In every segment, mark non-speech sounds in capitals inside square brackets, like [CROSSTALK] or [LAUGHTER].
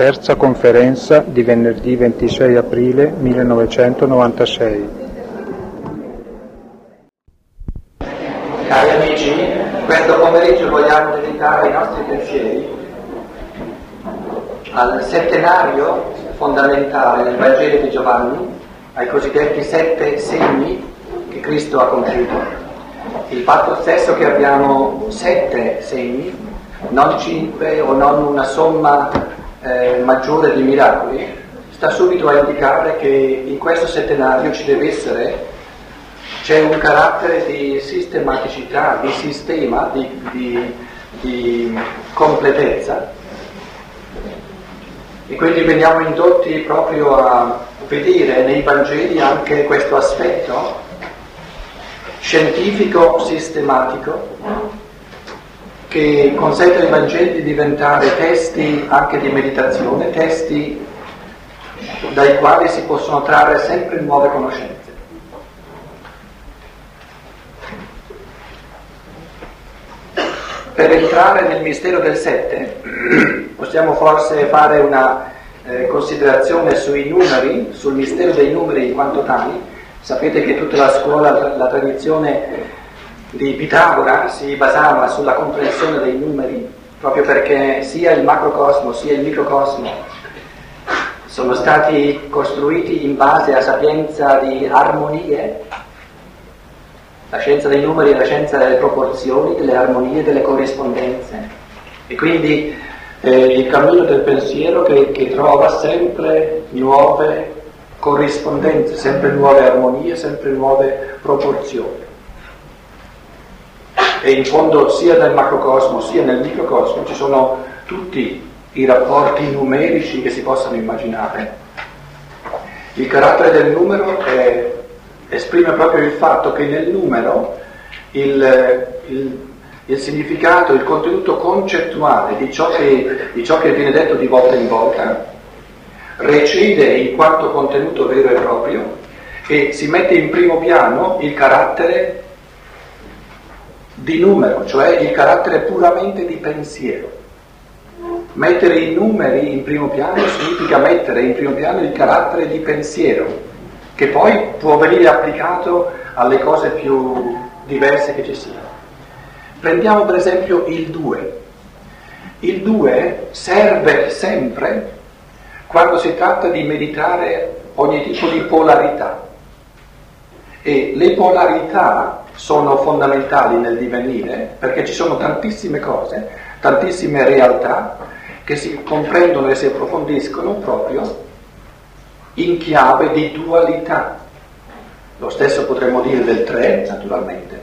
terza conferenza di venerdì 26 aprile 1996. Cari amici, questo pomeriggio vogliamo dedicare i nostri pensieri al settenario fondamentale del Vangelo di Giovanni, ai cosiddetti sette segni che Cristo ha compiuto. Il fatto stesso che abbiamo sette segni non cinque o non una somma eh, maggiore di miracoli, sta subito a indicare che in questo settenario ci deve essere, c'è un carattere di sistematicità, di sistema, di, di, di completezza. E quindi veniamo indotti proprio a vedere nei Vangeli anche questo aspetto scientifico sistematico che consente ai Vangeli di diventare testi anche di meditazione, testi dai quali si possono trarre sempre nuove conoscenze. Per entrare nel mistero del sette possiamo forse fare una eh, considerazione sui numeri, sul mistero dei numeri in quanto tali. Sapete che tutta la scuola, la tradizione di Pitagora si basava sulla comprensione dei numeri, proprio perché sia il macrocosmo sia il microcosmo sono stati costruiti in base a sapienza di armonie. La scienza dei numeri è la scienza delle proporzioni, delle armonie, delle corrispondenze. E quindi eh, il cammino del pensiero che, che trova sempre nuove corrispondenze, sempre nuove armonie, sempre nuove proporzioni e in fondo sia nel macrocosmo sia nel microcosmo ci sono tutti i rapporti numerici che si possano immaginare. Il carattere del numero è, esprime proprio il fatto che nel numero il, il, il, significato, il contenuto concettuale di ciò, che, di ciò che viene detto di volta in volta recede in quanto contenuto vero e proprio e si mette in primo piano il carattere di numero, cioè il carattere puramente di pensiero. Mettere i numeri in primo piano significa mettere in primo piano il carattere di pensiero, che poi può venire applicato alle cose più diverse che ci siano. Prendiamo per esempio il 2. Il 2 serve sempre quando si tratta di meditare ogni tipo di polarità. E le polarità sono fondamentali nel divenire perché ci sono tantissime cose, tantissime realtà che si comprendono e si approfondiscono proprio in chiave di dualità. Lo stesso potremmo dire del 3, naturalmente.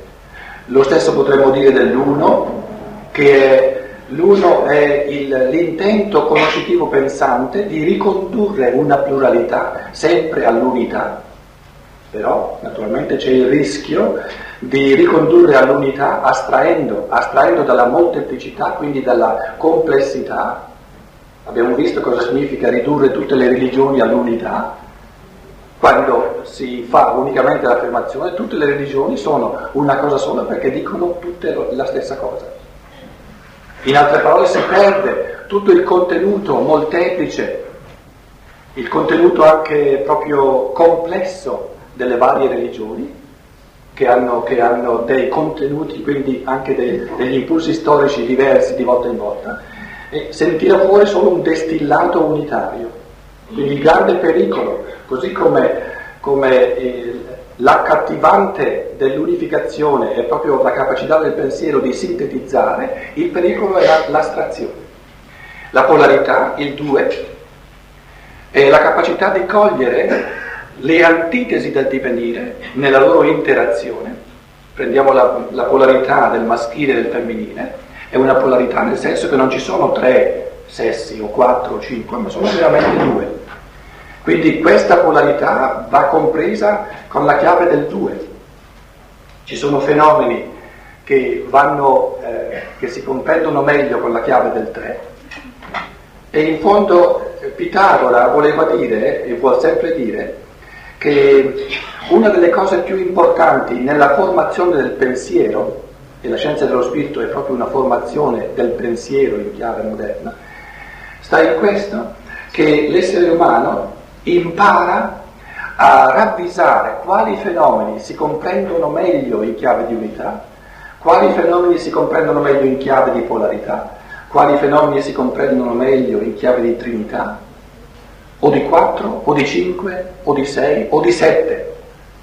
Lo stesso potremmo dire dell'uno, che l'uno è il, l'intento conoscitivo pensante di ricondurre una pluralità sempre all'unità. Però naturalmente c'è il rischio di ricondurre all'unità astraendo, astraendo dalla molteplicità, quindi dalla complessità. Abbiamo visto cosa significa ridurre tutte le religioni all'unità. Quando si fa unicamente l'affermazione, tutte le religioni sono una cosa sola perché dicono tutte la stessa cosa. In altre parole si perde tutto il contenuto molteplice, il contenuto anche proprio complesso delle varie religioni che hanno, che hanno, dei contenuti, quindi anche dei, degli impulsi storici diversi di volta in volta, e se ne tira fuori solo un destillato unitario. Quindi il grande pericolo, così come, come eh, l'accattivante dell'unificazione è proprio la capacità del pensiero di sintetizzare, il pericolo è l'astrazione. La polarità, il due, è la capacità di cogliere le antitesi del divenire nella loro interazione, prendiamo la, la polarità del maschile e del femminile, è una polarità nel senso che non ci sono tre sessi o quattro o cinque, ma sono veramente due. Quindi questa polarità va compresa con la chiave del due. Ci sono fenomeni che, vanno, eh, che si comprendono meglio con la chiave del tre e in fondo Pitagora voleva dire e vuol sempre dire che una delle cose più importanti nella formazione del pensiero, e la scienza dello spirito è proprio una formazione del pensiero in chiave moderna, sta in questo, che l'essere umano impara a ravvisare quali fenomeni si comprendono meglio in chiave di unità, quali fenomeni si comprendono meglio in chiave di polarità, quali fenomeni si comprendono meglio in chiave di trinità, o di quattro, o di cinque, o di sei, o di sette.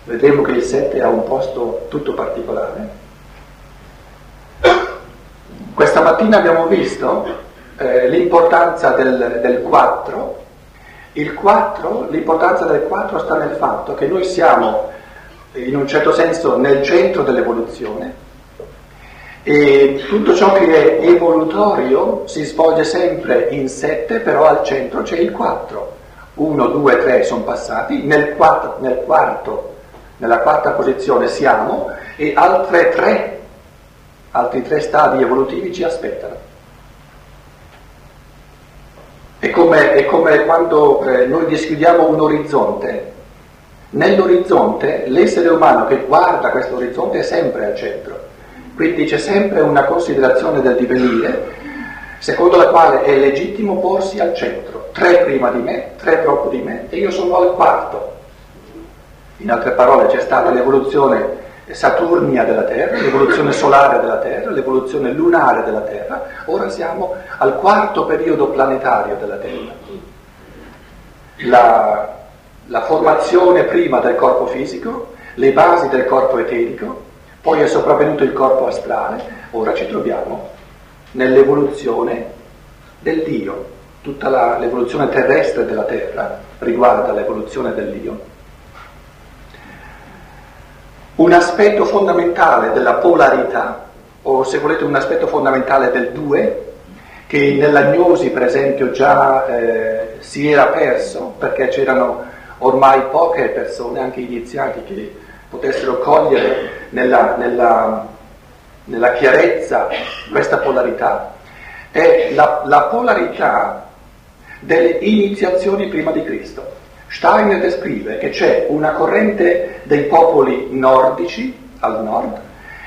Vedremo che il sette ha un posto tutto particolare. Questa mattina abbiamo visto eh, l'importanza del, del 4. Il 4, l'importanza del 4 sta nel fatto che noi siamo in un certo senso nel centro dell'evoluzione e tutto ciò che è evolutorio si svolge sempre in 7, però al centro c'è il 4. 1, 2, 3 sono passati, nel, 4, nel quarto, nella quarta posizione siamo e altre tre, altri tre stadi evolutivi ci aspettano. È come, è come quando eh, noi descriviamo un orizzonte. Nell'orizzonte l'essere umano che guarda questo orizzonte è sempre al centro, quindi c'è sempre una considerazione del divenire secondo la quale è legittimo porsi al centro, tre prima di me, tre dopo di me e io sono al quarto. In altre parole c'è stata l'evoluzione saturnia della Terra, l'evoluzione solare della Terra, l'evoluzione lunare della Terra, ora siamo al quarto periodo planetario della Terra. La, la formazione prima del corpo fisico, le basi del corpo eterico, poi è sopravvenuto il corpo astrale, ora ci troviamo nell'evoluzione del Dio. Tutta la, l'evoluzione terrestre della Terra riguarda l'evoluzione del Dio. Un aspetto fondamentale della polarità, o se volete un aspetto fondamentale del due, che nell'agnosi per esempio già eh, si era perso, perché c'erano ormai poche persone, anche iniziati, che potessero cogliere nella, nella nella chiarezza questa polarità, è la, la polarità delle iniziazioni prima di Cristo. Steiner descrive che c'è una corrente dei popoli nordici al nord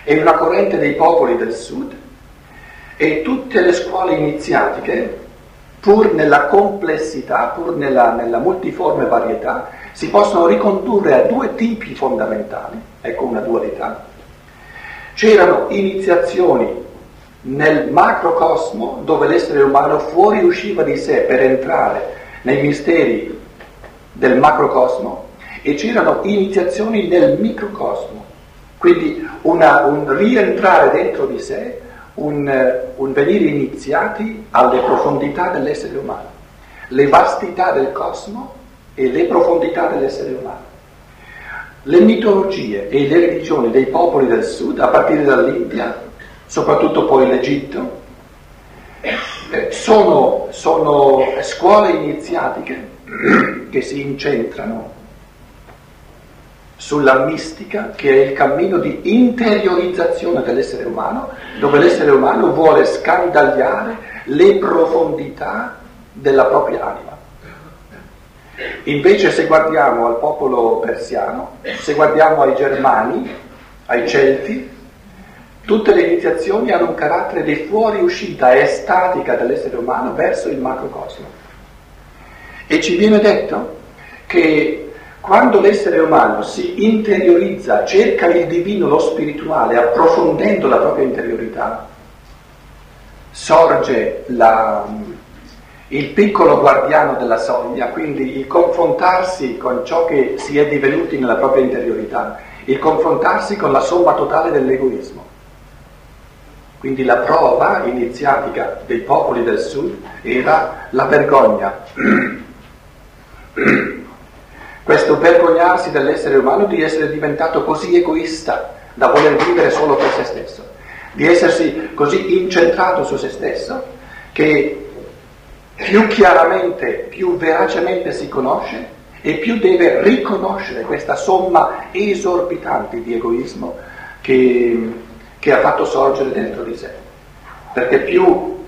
e una corrente dei popoli del sud e tutte le scuole iniziatiche, pur nella complessità, pur nella, nella multiforme varietà, si possono ricondurre a due tipi fondamentali, ecco una dualità, C'erano iniziazioni nel macrocosmo dove l'essere umano fuoriusciva di sé per entrare nei misteri del macrocosmo e c'erano iniziazioni nel microcosmo, quindi una, un rientrare dentro di sé, un, un venire iniziati alle profondità dell'essere umano, le vastità del cosmo e le profondità dell'essere umano. Le mitologie e le religioni dei popoli del sud, a partire dall'India, soprattutto poi l'Egitto, eh, sono, sono scuole iniziatiche che si incentrano sulla mistica che è il cammino di interiorizzazione dell'essere umano, dove l'essere umano vuole scandagliare le profondità della propria anima. Invece se guardiamo al popolo persiano, se guardiamo ai germani, ai celti, tutte le iniziazioni hanno un carattere di fuoriuscita estatica dell'essere umano verso il macrocosmo. E ci viene detto che quando l'essere umano si interiorizza, cerca il divino, lo spirituale, approfondendo la propria interiorità, sorge la, il piccolo guardiano della soglia, quindi il confrontarsi con ciò che si è divenuti nella propria interiorità, il confrontarsi con la somma totale dell'egoismo. Quindi la prova iniziatica dei popoli del sud era la vergogna. Questo vergognarsi dell'essere umano di essere diventato così egoista da voler vivere solo per se stesso, di essersi così incentrato su se stesso che più chiaramente, più veracemente si conosce e più deve riconoscere questa somma esorbitante di egoismo che, che ha fatto sorgere dentro di sé. Perché più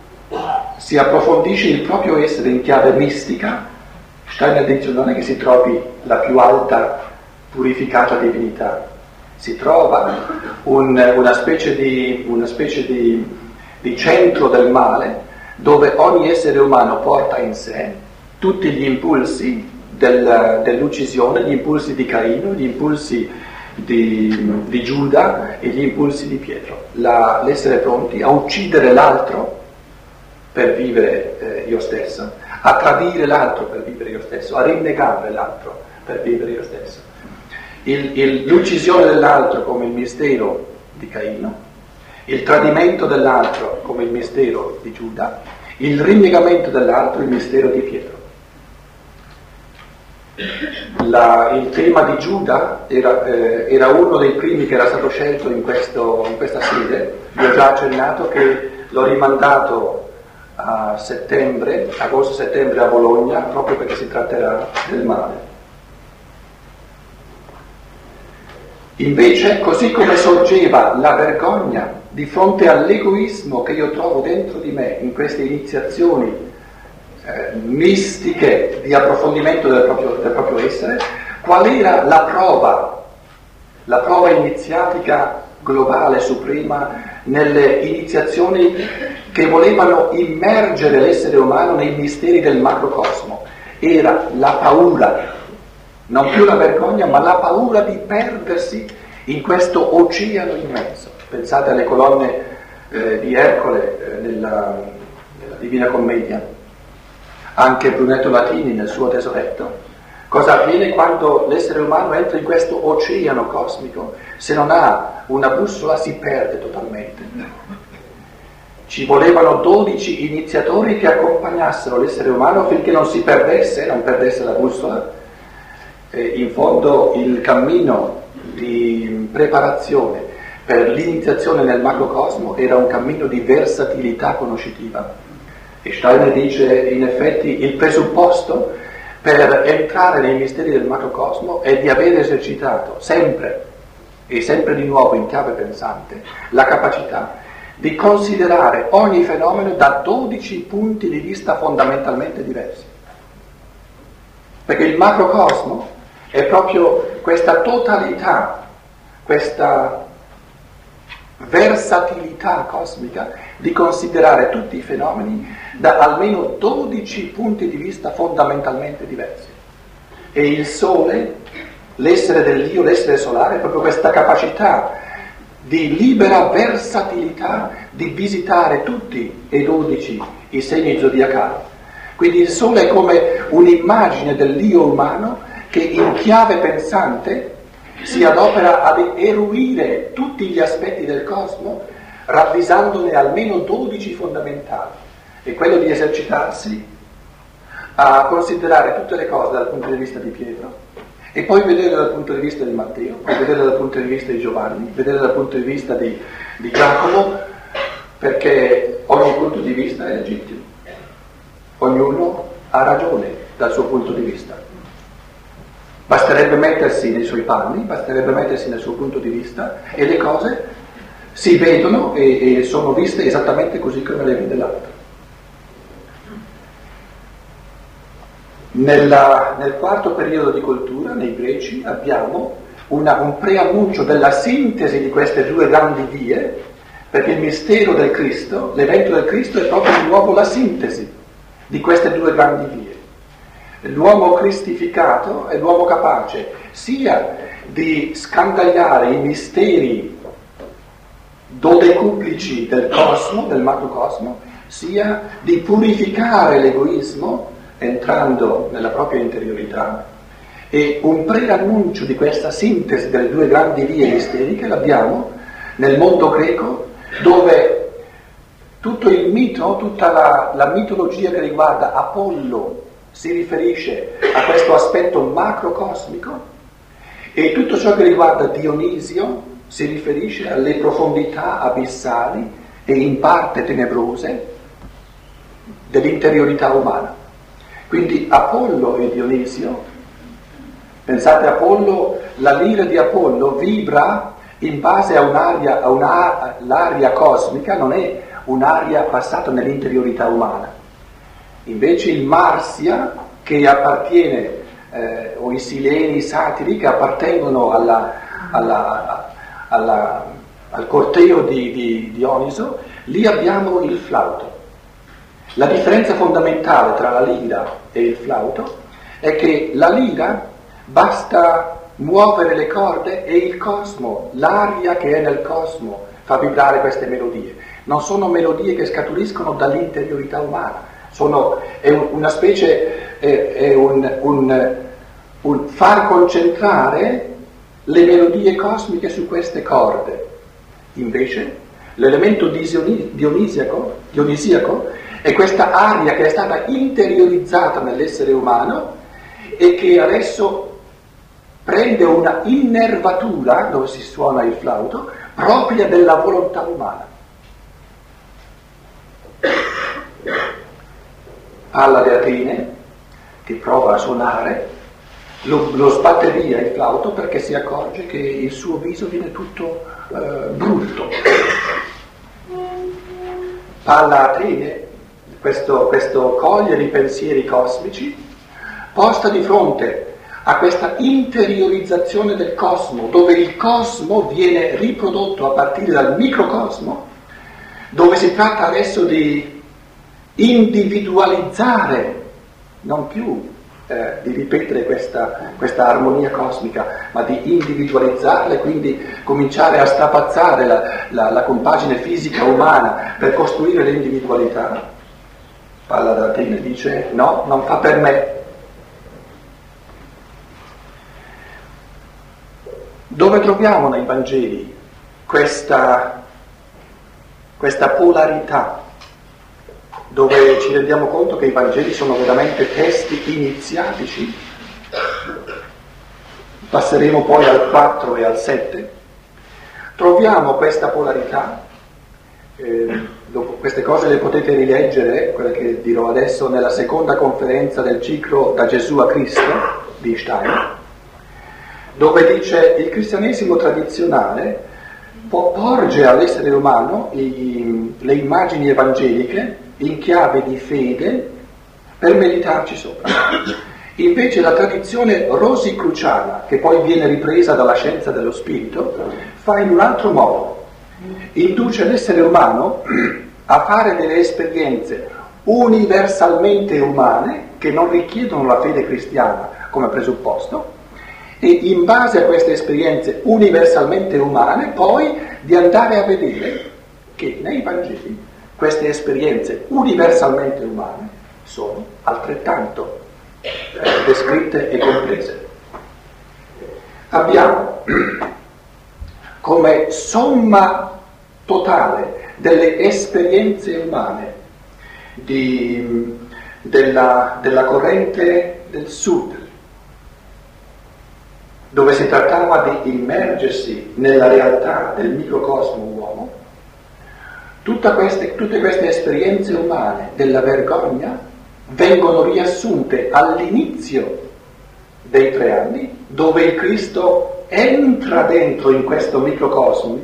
si approfondisce il proprio essere in chiave mistica, Steiner dice non è che si trovi la più alta purificata divinità, si trova un, una specie, di, una specie di, di centro del male dove ogni essere umano porta in sé tutti gli impulsi del, dell'uccisione, gli impulsi di Caino, gli impulsi di, di Giuda e gli impulsi di Pietro. La, l'essere pronti a uccidere l'altro per vivere eh, io stesso, a tradire l'altro per vivere io stesso, a rinnegare l'altro per vivere io stesso. Il, il, l'uccisione dell'altro come il mistero di Caino, il tradimento dell'altro come il mistero di Giuda, il rinnegamento dell'altro il mistero di Pietro. La, il tema di Giuda era, eh, era, uno dei primi che era stato scelto in, questo, in questa sede, vi ho già accennato che l'ho rimandato a settembre, agosto-settembre a Bologna, proprio perché si tratterà del male. Invece, così come sorgeva la vergogna di fronte all'egoismo che io trovo dentro di me in queste iniziazioni eh, mistiche di approfondimento del proprio, del proprio essere, qual era la prova, la prova iniziatica globale, suprema, nelle iniziazioni che volevano immergere l'essere umano nei misteri del macrocosmo. Era la paura, non più la vergogna, ma la paura di perdersi in questo oceano immenso. Pensate alle colonne eh, di Ercole eh, nella, nella Divina Commedia, anche Brunetto Latini nel suo tesoretto. Cosa avviene quando l'essere umano entra in questo oceano cosmico? Se non ha una bussola si perde totalmente. Ci volevano 12 iniziatori che accompagnassero l'essere umano affinché non si perdesse, non perdesse la bussola. E in fondo il cammino di preparazione per l'iniziazione nel macrocosmo era un cammino di versatilità conoscitiva. E Steiner dice in effetti il presupposto per entrare nei misteri del macrocosmo è di aver esercitato sempre e sempre di nuovo in chiave pensante la capacità di considerare ogni fenomeno da 12 punti di vista fondamentalmente diversi. Perché il macrocosmo è proprio questa totalità, questa versatilità cosmica di considerare tutti i fenomeni da almeno 12 punti di vista fondamentalmente diversi. E il Sole, l'essere dell'Io, l'essere solare, è proprio questa capacità di libera versatilità di visitare tutti e 12 i segni zodiacali. Quindi il Sole è come un'immagine dell'Io umano che in chiave pensante si adopera ad eruire tutti gli aspetti del cosmo, ravvisandone almeno 12 fondamentali, e quello di esercitarsi a considerare tutte le cose dal punto di vista di Pietro, e poi vedere dal punto di vista di Matteo, poi vedere dal punto di vista di Giovanni, vedere dal punto di vista di, di Giacomo, perché ogni punto di vista è legittimo, ognuno ha ragione dal suo punto di vista. Basterebbe mettersi nei suoi panni, basterebbe mettersi nel suo punto di vista e le cose si vedono e, e sono viste esattamente così come le vede l'altro. Nella, nel quarto periodo di cultura, nei greci, abbiamo una, un preannuncio della sintesi di queste due grandi vie, perché il mistero del Cristo, l'evento del Cristo è proprio di nuovo la sintesi di queste due grandi vie. L'uomo cristificato è l'uomo capace sia di scandagliare i misteri dodecuplici del cosmo, del macrocosmo, sia di purificare l'egoismo entrando nella propria interiorità. E un preannuncio di questa sintesi delle due grandi vie misteriche l'abbiamo nel mondo greco dove tutto il mito, tutta la, la mitologia che riguarda Apollo, si riferisce a questo aspetto macrocosmico e tutto ciò che riguarda Dionisio si riferisce alle profondità abissali e in parte tenebrose dell'interiorità umana. Quindi Apollo e Dionisio, pensate Apollo, la lira di Apollo vibra in base a un'aria, a un'aria cosmica, non è un'aria passata nell'interiorità umana. Invece il Marsia, che appartiene, eh, o i Sileni, i Satiri, che appartengono alla, alla, alla, al corteo di, di Dioniso, lì abbiamo il flauto. La differenza fondamentale tra la lira e il flauto è che la lira basta muovere le corde e il cosmo, l'aria che è nel cosmo, fa vibrare queste melodie. Non sono melodie che scaturiscono dall'interiorità umana, sono, è una specie, è, è un, un, un far concentrare le melodie cosmiche su queste corde. Invece l'elemento dionisiaco, dionisiaco è questa aria che è stata interiorizzata nell'essere umano e che adesso prende una innervatura, dove si suona il flauto, propria della volontà umana. Alla di Atene, che prova a suonare, lo, lo, sbatte via il flauto perché si accorge che il suo viso viene tutto eh, brutto. Palla Atene, questo, questo cogliere i pensieri cosmici, posta di fronte a questa interiorizzazione del cosmo, dove il cosmo viene riprodotto a partire dal microcosmo, dove si tratta adesso di individualizzare, non più eh, di ripetere questa, questa, armonia cosmica, ma di individualizzarla e quindi cominciare a strapazzare la, la, la compagine fisica umana per costruire l'individualità. Palla d'Atene dice no, non fa per me. Dove troviamo nei Vangeli questa, questa polarità? Dove ci rendiamo conto che i Vangeli sono veramente testi iniziatici. Passeremo poi al 4 e al 7. Troviamo questa polarità, eh, dopo, queste cose le potete rileggere, quelle che dirò adesso, nella seconda conferenza del ciclo Da Gesù a Cristo di Stein, dove dice il cristianesimo tradizionale porge all'essere umano i, le immagini evangeliche in chiave di fede per meditarci sopra. Invece la tradizione rosicruciana, che poi viene ripresa dalla scienza dello spirito, fa in un altro modo. Induce l'essere umano a fare delle esperienze universalmente umane che non richiedono la fede cristiana come presupposto e in base a queste esperienze universalmente umane poi di andare a vedere che nei Vangeli queste esperienze universalmente umane sono altrettanto eh, descritte e comprese. Abbiamo [CLEARS THROAT] come somma totale delle esperienze umane di, della, della corrente del sud, dove si trattava di immergersi nella realtà del microcosmo uomo, queste, tutte queste esperienze umane della vergogna vengono riassunte all'inizio dei tre anni, dove il Cristo entra dentro in questo microcosmo,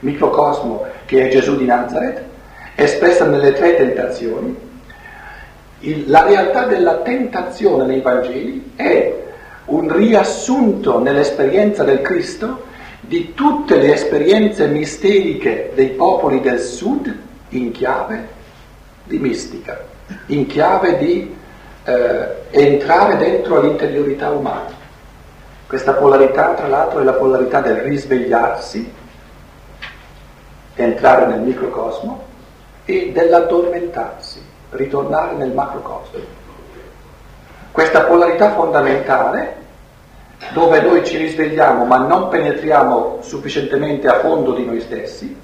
microcosmo che è Gesù di Nazareth, espressa nelle tre tentazioni. Il, la realtà della tentazione nei Vangeli è un riassunto nell'esperienza del Cristo di tutte le esperienze misteriche dei popoli del sud in chiave di mistica, in chiave di eh, entrare dentro all'interiorità umana. Questa polarità, tra l'altro, è la polarità del risvegliarsi, entrare nel microcosmo, e dell'addormentarsi, ritornare nel macrocosmo. Questa polarità fondamentale dove noi ci risvegliamo ma non penetriamo sufficientemente a fondo di noi stessi,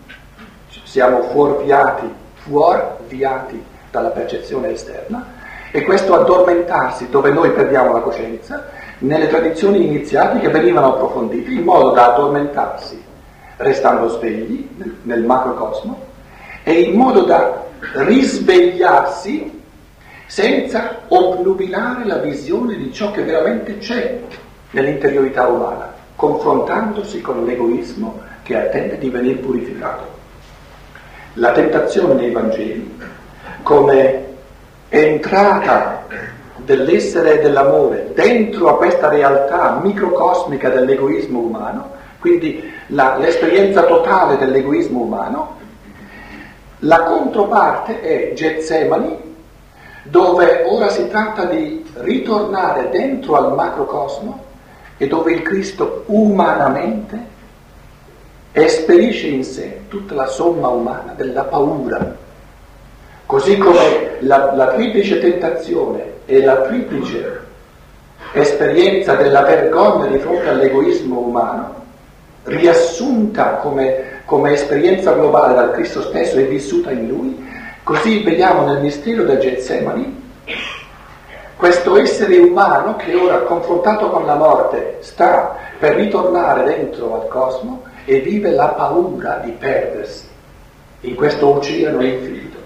siamo fuorviati, fuorviati dalla percezione esterna, e questo addormentarsi dove noi perdiamo la coscienza, nelle tradizioni iniziatiche venivano approfondite in modo da addormentarsi, restando svegli nel macrocosmo, e in modo da risvegliarsi senza obnubilare la visione di ciò che veramente c'è nell'interiorità umana, confrontandosi con l'egoismo che attende di venire purificato. La tentazione nei Vangeli, come entrata dell'essere e dell'amore dentro a questa realtà microcosmica dell'egoismo umano, quindi la, l'esperienza totale dell'egoismo umano, La controparte è Getsemani, dove ora si tratta di ritornare dentro al macrocosmo e dove il Cristo umanamente esperisce in sé tutta la somma umana della paura, così come la, la triplice tentazione e la triplice esperienza della vergogna di fronte all'egoismo umano, riassunta come, come esperienza globale dal Cristo stesso e vissuta in Lui, così vediamo nel mistero del Getsemani questo essere umano che ora confrontato con la morte sta per ritornare dentro al cosmo e vive la paura di perdersi in questo oceano infinito.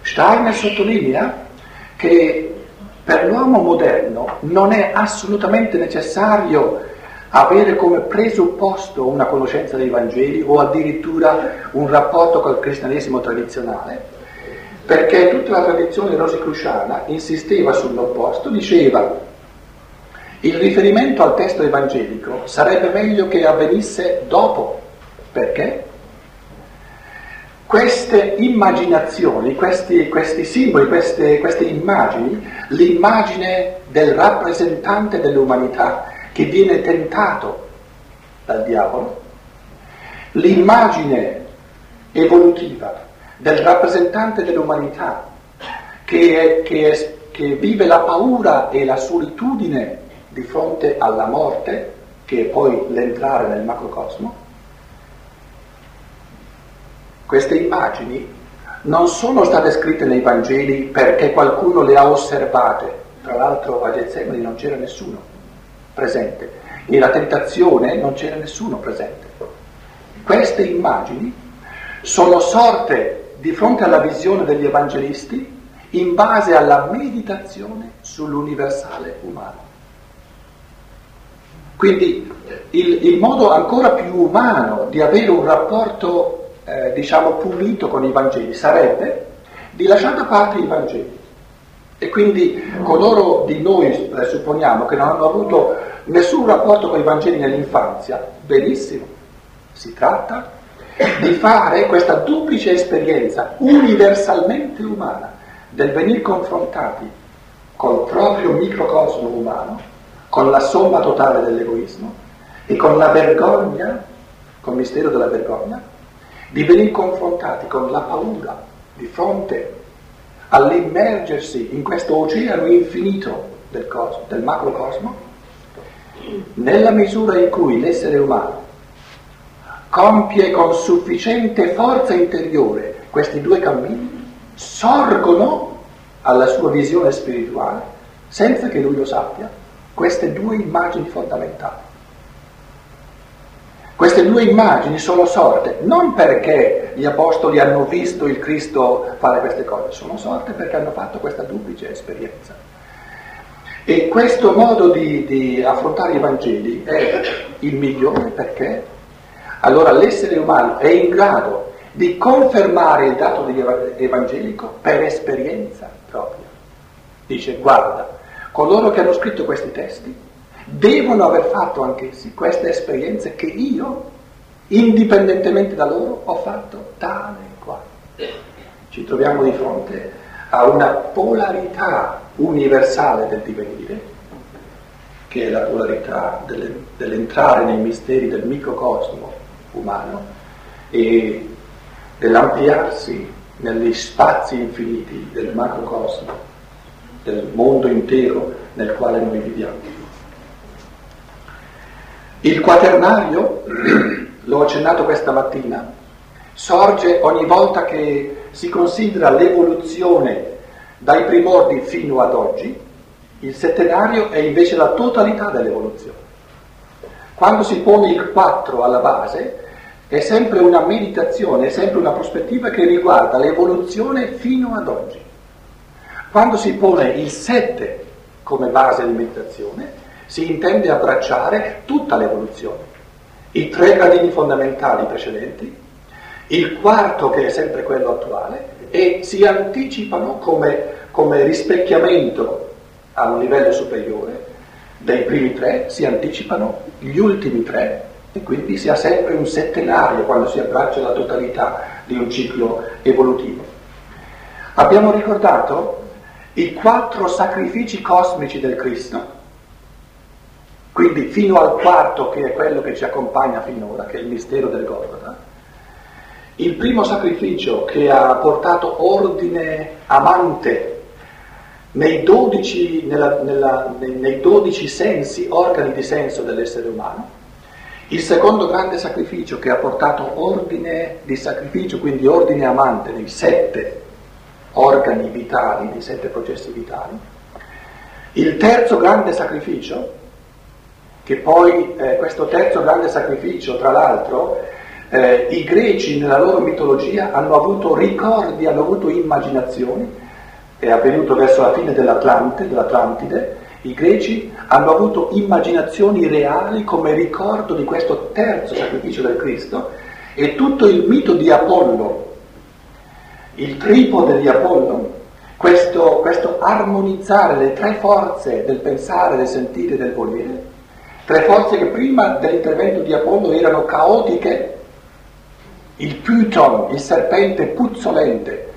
Steiner sottolinea che per l'uomo moderno non è assolutamente necessario avere come presupposto una conoscenza dei Vangeli o addirittura un rapporto col cristianesimo tradizionale, perché tutta la tradizione rosicruciana insisteva sull'opposto, diceva il riferimento al testo evangelico sarebbe meglio che avvenisse dopo. Perché? Queste immaginazioni, questi, questi simboli, queste, queste immagini, l'immagine del rappresentante dell'umanità che viene tentato dal diavolo, l'immagine evolutiva del rappresentante dell'umanità che, che, che vive la paura e la solitudine di fronte alla morte, che è poi l'entrare nel macrocosmo, queste immagini non sono state scritte nei Vangeli perché qualcuno le ha osservate, tra l'altro a Getsemani non c'era nessuno presente e la tentazione non c'era nessuno presente. Queste immagini sono sorte di fronte alla visione degli evangelisti in base alla meditazione sull'universale umano. Quindi il, il, modo ancora più umano di avere un rapporto, eh, diciamo, pulito con i Vangeli sarebbe di lasciare da parte i Vangeli. E quindi coloro di noi, eh, supponiamo, che non hanno avuto nessun rapporto con i Vangeli nell'infanzia, benissimo, si tratta di fare questa duplice esperienza universalmente umana del venire confrontati col proprio microcosmo umano con la somma totale dell'egoismo e con la vergogna, con il mistero della vergogna, di venire confrontati con la paura di fronte all'immergersi in questo oceano infinito del, cosmo, del macrocosmo, nella misura in cui l'essere umano compie con sufficiente forza interiore questi due cammini, sorgono alla sua visione spirituale senza che lui lo sappia queste due immagini fondamentali. Queste due immagini sono sorte non perché gli apostoli hanno visto il Cristo fare queste cose, sono sorte perché hanno fatto questa duplice esperienza. E questo modo di, di affrontare i Vangeli è il migliore perché allora l'essere umano è in grado di confermare il dato evangelico per esperienza propria. Dice guarda, coloro che hanno scritto questi testi devono aver fatto anch'essi queste esperienze che io, indipendentemente da loro, ho fatto tale e quale. Ci troviamo di fronte a una polarità universale del divenire, che è la polarità delle, dell'entrare nei misteri del microcosmo umano e dell'ampliarsi negli spazi infiniti del macrocosmo del mondo intero nel quale noi viviamo. Il quaternario, [CLEARS THROAT] l'ho accennato questa mattina, sorge ogni volta che si considera l'evoluzione dai primordi fino ad oggi, il settenario è invece la totalità dell'evoluzione. Quando si pone il 4 alla base, è sempre una meditazione, è sempre una prospettiva che riguarda l'evoluzione fino ad oggi. Quando si pone il 7 come base di meditazione, si intende abbracciare tutta l'evoluzione, i tre gradini fondamentali precedenti, il quarto che è sempre quello attuale, e si anticipano come, come rispecchiamento a un livello superiore dei primi tre, si anticipano gli ultimi tre, e quindi si ha sempre un settenario quando si abbraccia la totalità di un ciclo evolutivo. Abbiamo ricordato i quattro sacrifici cosmici del Cristo, quindi fino al quarto che è quello che ci accompagna finora, che è il mistero del Golgotha. Il primo sacrificio che ha portato ordine amante nei dodici sensi, organi di senso dell'essere umano. Il secondo grande sacrificio che ha portato ordine di sacrificio, quindi ordine amante nei sette organi vitali, nei sette processi vitali. Il terzo grande sacrificio, che poi eh, questo terzo grande sacrificio, tra l'altro, eh, i greci nella loro mitologia hanno avuto ricordi, hanno avuto immaginazioni, è avvenuto verso la fine dell'Atlante, dell'Atlantide, i greci hanno avuto immaginazioni reali come ricordo di questo terzo sacrificio del Cristo e tutto il mito di Apollo, il tripode di Apollo, questo, questo armonizzare le tre forze del pensare, del sentire e del volere, tre forze che prima dell'intervento di Apollo erano caotiche, il Python, il serpente puzzolente,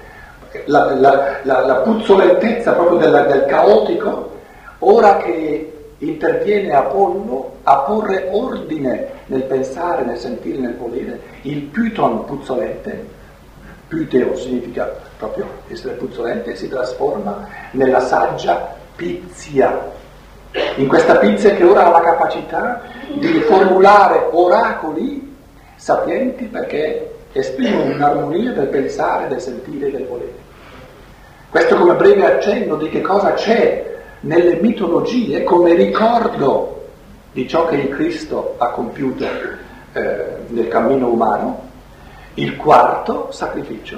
la, la, la, la puzzolentezza proprio della, del caotico, ora che interviene Apollo a porre ordine nel pensare, nel sentire, nel volere, il Python puzzolente, Pytheo significa proprio essere puzzolente, si trasforma nella saggia Pizia. In questa Pizia che ora ha la capacità di formulare oracoli sapienti perché esprimono un'armonia del pensare, del sentire e del volere. Questo come breve accenno di che cosa c'è nelle mitologie come ricordo di ciò che il Cristo ha compiuto eh, nel cammino umano. Il quarto sacrificio,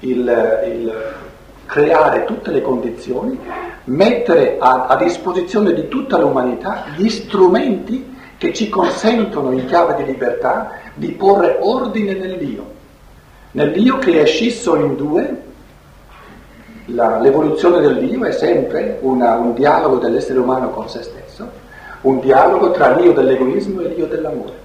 il, il creare tutte le condizioni, mettere a, a disposizione di tutta l'umanità gli strumenti che ci consentono in chiave di libertà di porre ordine nell'io, nell'io che è scisso in due la, l'evoluzione dell'io è sempre una, un dialogo dell'essere umano con se stesso, un dialogo tra l'io dell'egoismo e l'io dell'amore.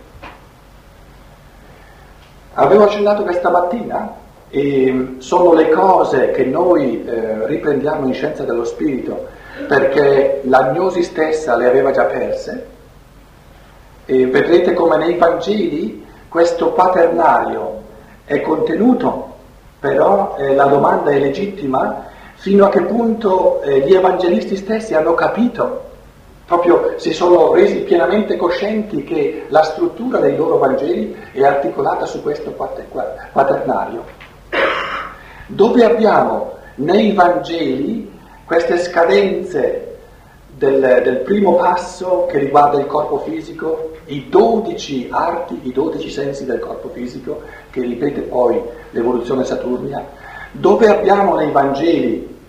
Avevo accennato questa mattina e sono le cose che noi eh, riprendiamo in scienza dello spirito perché l'agnosi stessa le aveva già perse e vedrete come nei Vangeli questo paternario è contenuto, però eh, la domanda è legittima fino a che punto eh, gli evangelisti stessi hanno capito, proprio si sono resi pienamente coscienti che la struttura dei loro Vangeli è articolata su questo quaternario. Dove abbiamo nei Vangeli queste scadenze del, del, primo passo che riguarda il corpo fisico, i dodici arti, i dodici sensi del corpo fisico, che ripete poi l'evoluzione saturnia, dove abbiamo nei Vangeli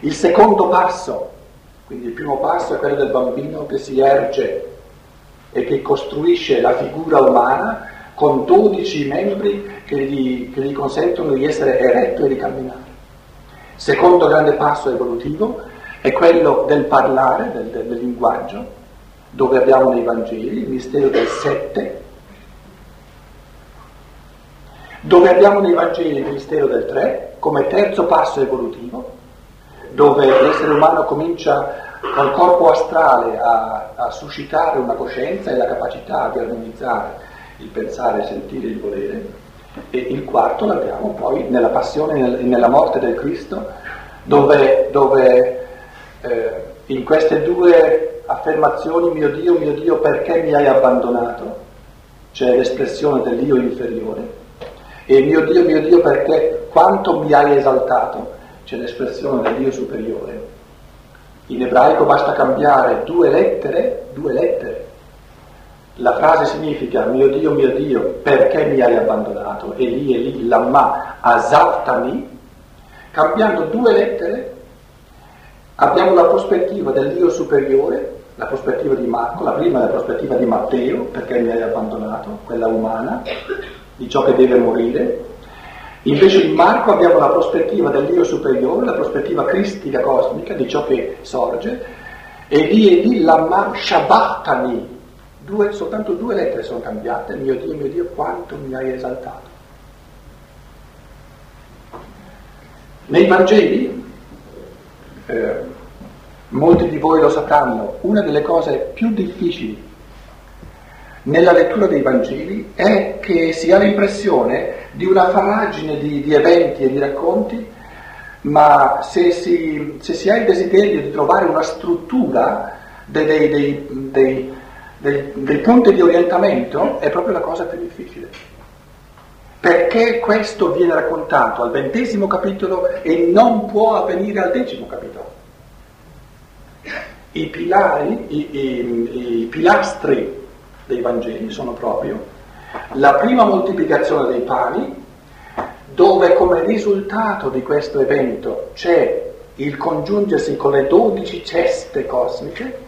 il secondo passo, quindi il primo passo è quello del bambino che si erge e che costruisce la figura umana con 12 membri che gli, che gli consentono di essere eretto e di camminare. Secondo grande passo evolutivo è quello del parlare, del, del linguaggio, dove abbiamo nei Vangeli il mistero del sette, dove abbiamo nei Vangeli il mistero del tre come terzo passo evolutivo, dove l'essere umano comincia col corpo astrale a, a, suscitare una coscienza e la capacità di armonizzare il pensare, il sentire, il volere. E il quarto l'abbiamo poi nella passione e nella morte del Cristo, dove, dove eh, in queste due affermazioni, mio Dio, mio Dio, perché mi hai abbandonato? C'è l'espressione dell'io inferiore. E mio Dio, mio Dio, perché quanto mi hai esaltato? c'è l'espressione del Dio superiore. In ebraico basta cambiare due lettere, due lettere. La frase significa mio Dio, mio Dio, perché mi hai abbandonato? E lì e lì, lamma, asaltami. Cambiando due lettere abbiamo la prospettiva del Dio superiore, la prospettiva di Marco, la prima è la prospettiva di Matteo, perché mi hai abbandonato, quella umana, di ciò che deve morire. Invece in Marco abbiamo la prospettiva dell'io superiore, la prospettiva cristica cosmica di ciò che sorge, e lì e lì l'amar shabbatani, due, soltanto due lettere sono cambiate, mio Dio, mio Dio, quanto mi hai esaltato. Nei Vangeli, eh, molti di voi lo sapranno, una delle cose più difficili nella lettura dei Vangeli è che si ha l'impressione di una faragine di, di eventi e di racconti, ma se si, se si, ha il desiderio di trovare una struttura dei, dei, dei, dei punti di orientamento è proprio la cosa più difficile perché questo viene raccontato al ventesimo capitolo e non può avvenire al decimo capitolo. I pilari, i, i, i pilastri dei Vangeli sono proprio la prima moltiplicazione dei pani, dove come risultato di questo evento c'è il congiungersi con le dodici ceste cosmiche,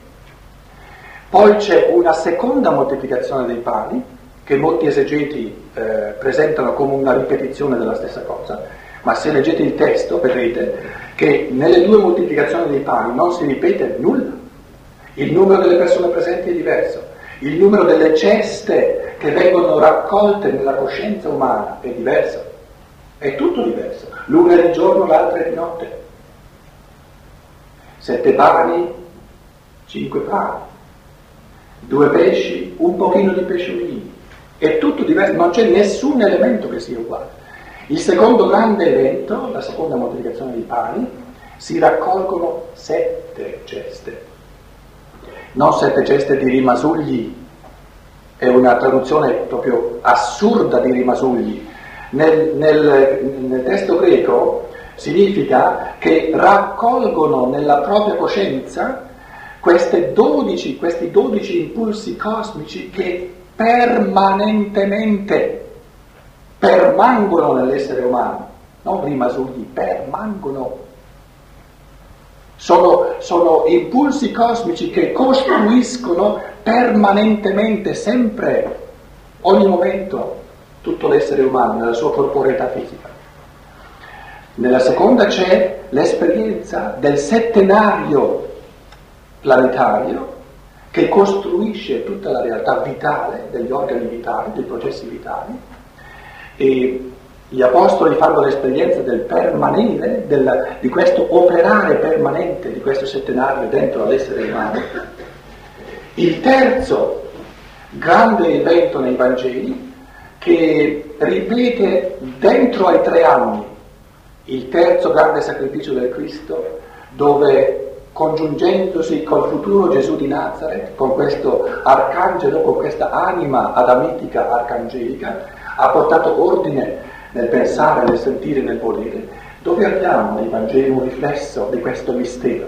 poi c'è una seconda moltiplicazione dei pani, che molti esegeti eh, presentano come una ripetizione della stessa cosa, ma se leggete il testo vedrete che nelle due moltiplicazioni dei pani non si ripete nulla. Il numero delle persone presenti è diverso, il numero delle ceste che vengono raccolte nella coscienza umana è diverso, è tutto diverso. L'una è di giorno, l'altra è di notte. Sette pani, cinque pani, due pesci, un pochino di pesciolini è tutto diverso, non c'è nessun elemento che sia uguale. Il secondo grande evento, la seconda moltiplicazione dei pani, si raccolgono sette ceste. Non sette ceste di rimasugli, è una traduzione proprio assurda di rimasugli. Nel, nel, nel testo greco significa che raccolgono nella propria coscienza 12, questi dodici impulsi cosmici che permanentemente permangono nell'essere umano, non rimasugli, permangono. Sono, sono impulsi cosmici che costruiscono permanentemente, sempre, ogni momento, tutto l'essere umano nella sua corporeità fisica. Nella seconda c'è l'esperienza del settenario planetario che costruisce tutta la realtà vitale degli organi vitali, dei processi vitali, e gli apostoli fanno l'esperienza del permanere, del, di questo operare permanente di questo settenario dentro all'essere umano. Il terzo grande evento nei Vangeli che ripete dentro ai tre anni il terzo grande sacrificio del Cristo, dove congiungendosi col futuro Gesù di Nazareth, con questo arcangelo, con questa anima adamitica arcangelica, ha portato ordine nel pensare, nel sentire, nel volere, dove abbiamo nei Vangeli un riflesso di questo mistero,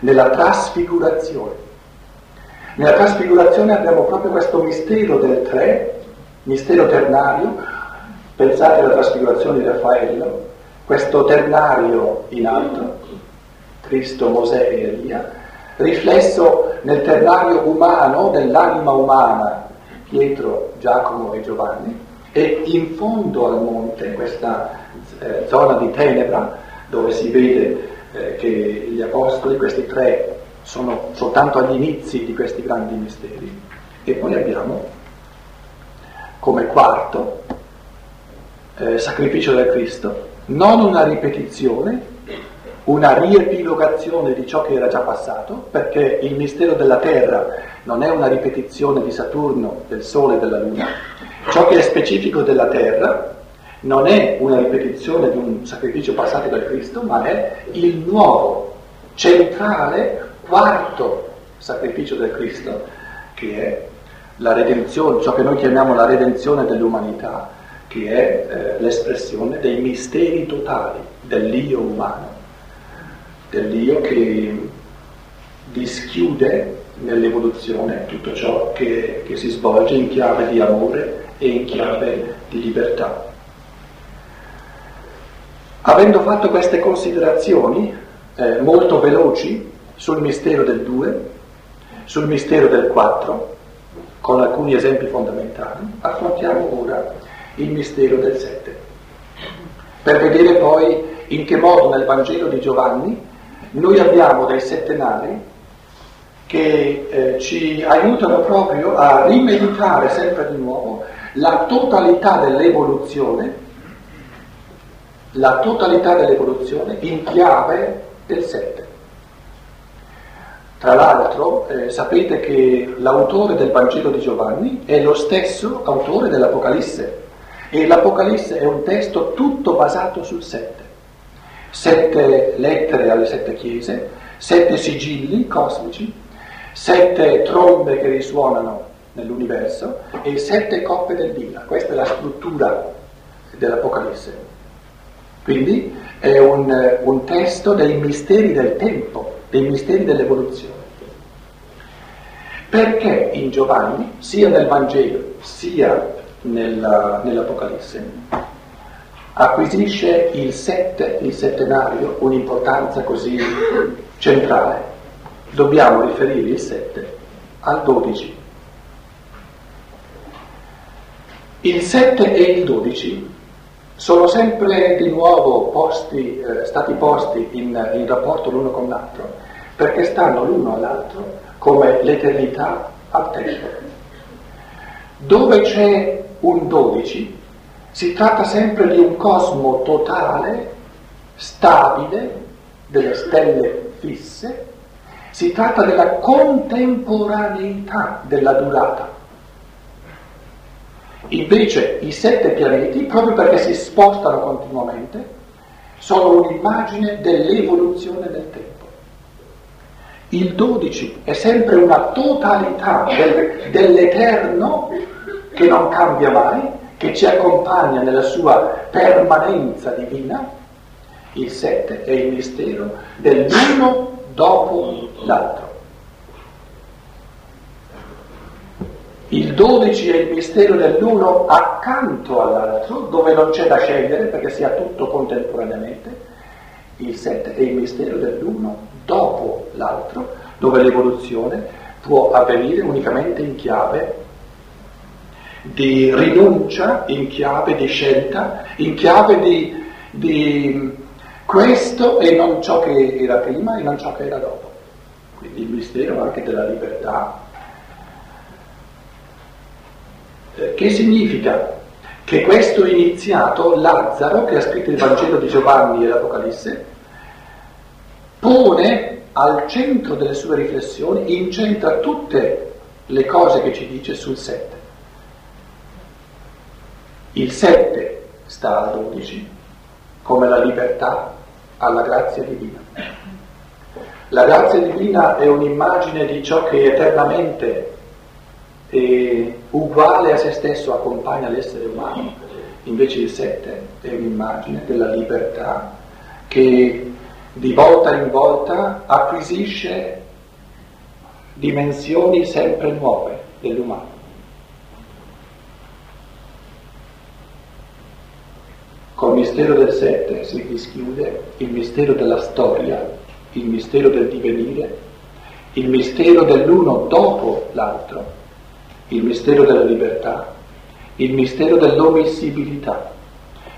nella trasfigurazione. Nella trasfigurazione abbiamo proprio questo mistero del tre, mistero ternario, pensate alla trasfigurazione di Raffaello, questo ternario in alto, Cristo, Mosè e Elia, riflesso nel terrario umano dell'anima umana, Pietro, Giacomo e Giovanni, e in fondo al monte, questa eh, zona di tenebra, dove si vede eh, che gli apostoli, questi tre, sono soltanto agli inizi di questi grandi misteri. E poi abbiamo come quarto eh, sacrificio del Cristo, non una ripetizione, una riepilogazione di ciò che era già passato, perché il mistero della Terra non è una ripetizione di Saturno, del Sole e della Luna, ciò che è specifico della Terra non è una ripetizione di un sacrificio passato da Cristo, ma è il nuovo, centrale, quarto sacrificio del Cristo, che è la redenzione, ciò che noi chiamiamo la redenzione dell'umanità, che è eh, l'espressione dei misteri totali dell'io umano. Dell'io che dischiude nell'evoluzione tutto ciò che, che si svolge in chiave di amore e in chiave di libertà. Avendo fatto queste considerazioni eh, molto veloci sul mistero del 2, sul mistero del 4, con alcuni esempi fondamentali, affrontiamo ora il mistero del 7, per vedere poi in che modo nel Vangelo di Giovanni noi abbiamo dei settenari che eh, ci aiutano proprio a rimeditare sempre di nuovo la totalità dell'evoluzione, la totalità dell'evoluzione in chiave del 7. Tra l'altro eh, sapete che l'autore del Vangelo di Giovanni è lo stesso autore dell'Apocalisse e l'Apocalisse è un testo tutto basato sul 7. Sette lettere alle sette chiese, sette sigilli cosmici, sette trombe che risuonano nell'universo e sette coppe del vino. Questa è la struttura dell'Apocalisse. Quindi è un, un testo dei misteri del tempo, dei misteri dell'evoluzione. Perché in Giovanni, sia nel Vangelo sia nella, nell'Apocalisse, acquisisce il sette, il settenario, un'importanza così centrale? Dobbiamo riferire il sette al dodici. Il 7 e il 12 sono sempre di nuovo posti, eh, stati posti in, in rapporto l'uno con l'altro, perché stanno l'uno all'altro come l'eternità al tempo. Dove c'è un 12 si tratta sempre di un cosmo totale, stabile, delle stelle fisse, si tratta della contemporaneità della durata. Invece i sette pianeti, proprio perché si spostano continuamente, sono un'immagine dell'evoluzione del tempo. Il 12 è sempre una totalità del, dell'eterno che non cambia mai, che ci accompagna nella sua permanenza divina. Il 7 è il mistero dell'uno dopo l'altro. Il 12 è il mistero dell'uno accanto all'altro, dove non c'è da scegliere perché sia tutto contemporaneamente. Il 7 è il mistero dell'uno dopo l'altro, dove l'evoluzione può avvenire unicamente in chiave di rinuncia, in chiave di scelta, in chiave di, di questo e non ciò che era prima e non ciò che era dopo. Quindi il mistero anche della libertà Che significa? Che questo iniziato, Lazzaro, che ha scritto il Vangelo di Giovanni e l'Apocalisse, pone al centro delle sue riflessioni, incentra tutte le cose che ci dice sul 7. Il 7 sta al 12, come la libertà alla grazia divina. La grazia divina è un'immagine di ciò che eternamente e uguale a se stesso accompagna l'essere umano, invece il 7 è un'immagine della libertà che di volta in volta acquisisce dimensioni sempre nuove dell'umano. Col mistero del 7 si dischiude il mistero della storia, il mistero del divenire, il mistero dell'uno dopo l'altro il mistero della libertà, il mistero dell'omissibilità.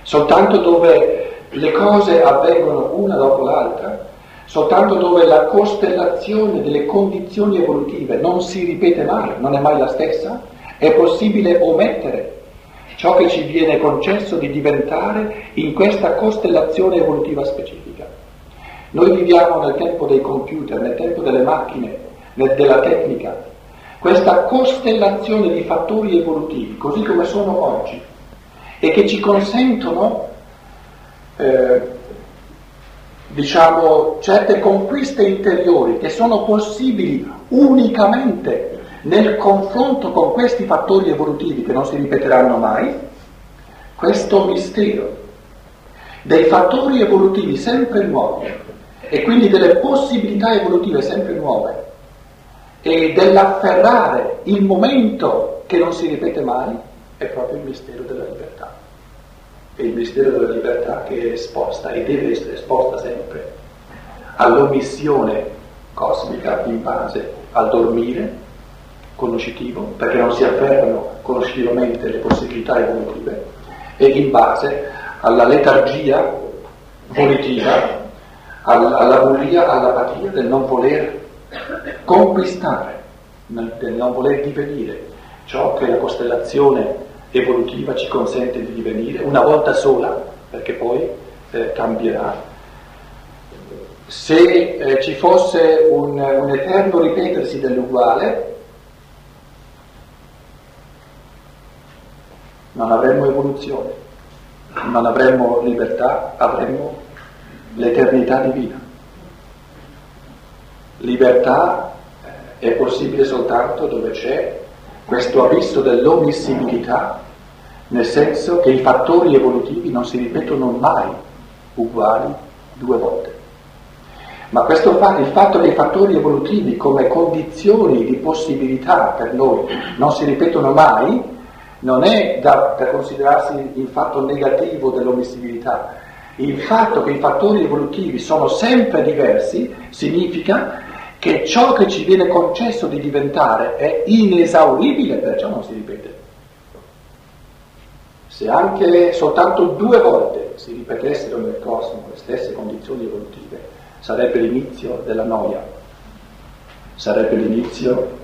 Soltanto dove le cose avvengono una dopo l'altra, soltanto dove la costellazione delle condizioni evolutive non si ripete mai, non è mai la stessa, è possibile omettere ciò che ci viene concesso di diventare in questa costellazione evolutiva specifica. Noi viviamo nel tempo dei computer, nel tempo delle macchine, della tecnica, questa costellazione di fattori evolutivi, così come sono oggi, e che ci consentono, eh, diciamo, certe conquiste interiori che sono possibili unicamente nel confronto con questi fattori evolutivi che non si ripeteranno mai, questo mistero dei fattori evolutivi sempre nuovi e quindi delle possibilità evolutive sempre nuove e dell'afferrare il momento che non si ripete mai è proprio il mistero della libertà. È il mistero della libertà che è esposta e deve essere esposta sempre all'omissione cosmica in base al dormire conoscitivo, perché non si afferrano conoscitivamente le possibilità evolutive, e in base alla letargia volitiva, alla bulia, all'apatia del non voler conquistare, del non voler divenire ciò che la costellazione evolutiva ci consente di divenire una volta sola, perché poi eh, cambierà. Se eh, ci fosse un, un eterno ripetersi dell'uguale, non avremmo evoluzione, non avremmo libertà, avremmo l'eternità divina. Libertà eh, è possibile soltanto dove c'è questo abisso dell'omissibilità, nel senso che i fattori evolutivi non si ripetono mai uguali due volte. Ma questo fatto, il fatto che i fattori evolutivi come condizioni di possibilità per noi non si ripetono mai, non è da, da considerarsi il fatto negativo dell'omissibilità. Il fatto che i fattori evolutivi sono sempre diversi significa che ciò che ci viene concesso di diventare è inesauribile, perciò non si ripete. Se anche soltanto due volte si ripetessero nel cosmo le stesse condizioni evolutive, sarebbe l'inizio della noia, sarebbe l'inizio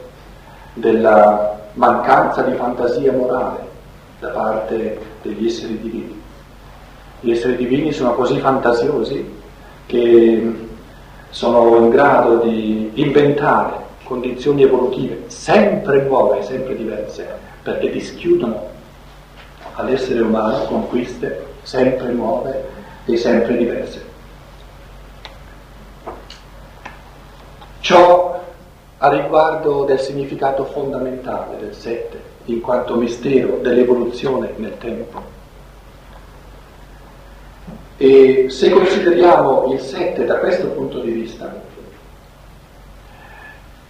della mancanza di fantasia morale da parte degli esseri divini. Gli esseri divini sono così fantasiosi che sono in grado di inventare condizioni evolutive sempre nuove, sempre diverse, perché dischiudono all'essere umano conquiste sempre nuove e sempre diverse. Ciò a riguardo del significato fondamentale del sette, in quanto mistero dell'evoluzione nel tempo. E se consideriamo il sette da questo punto di vista,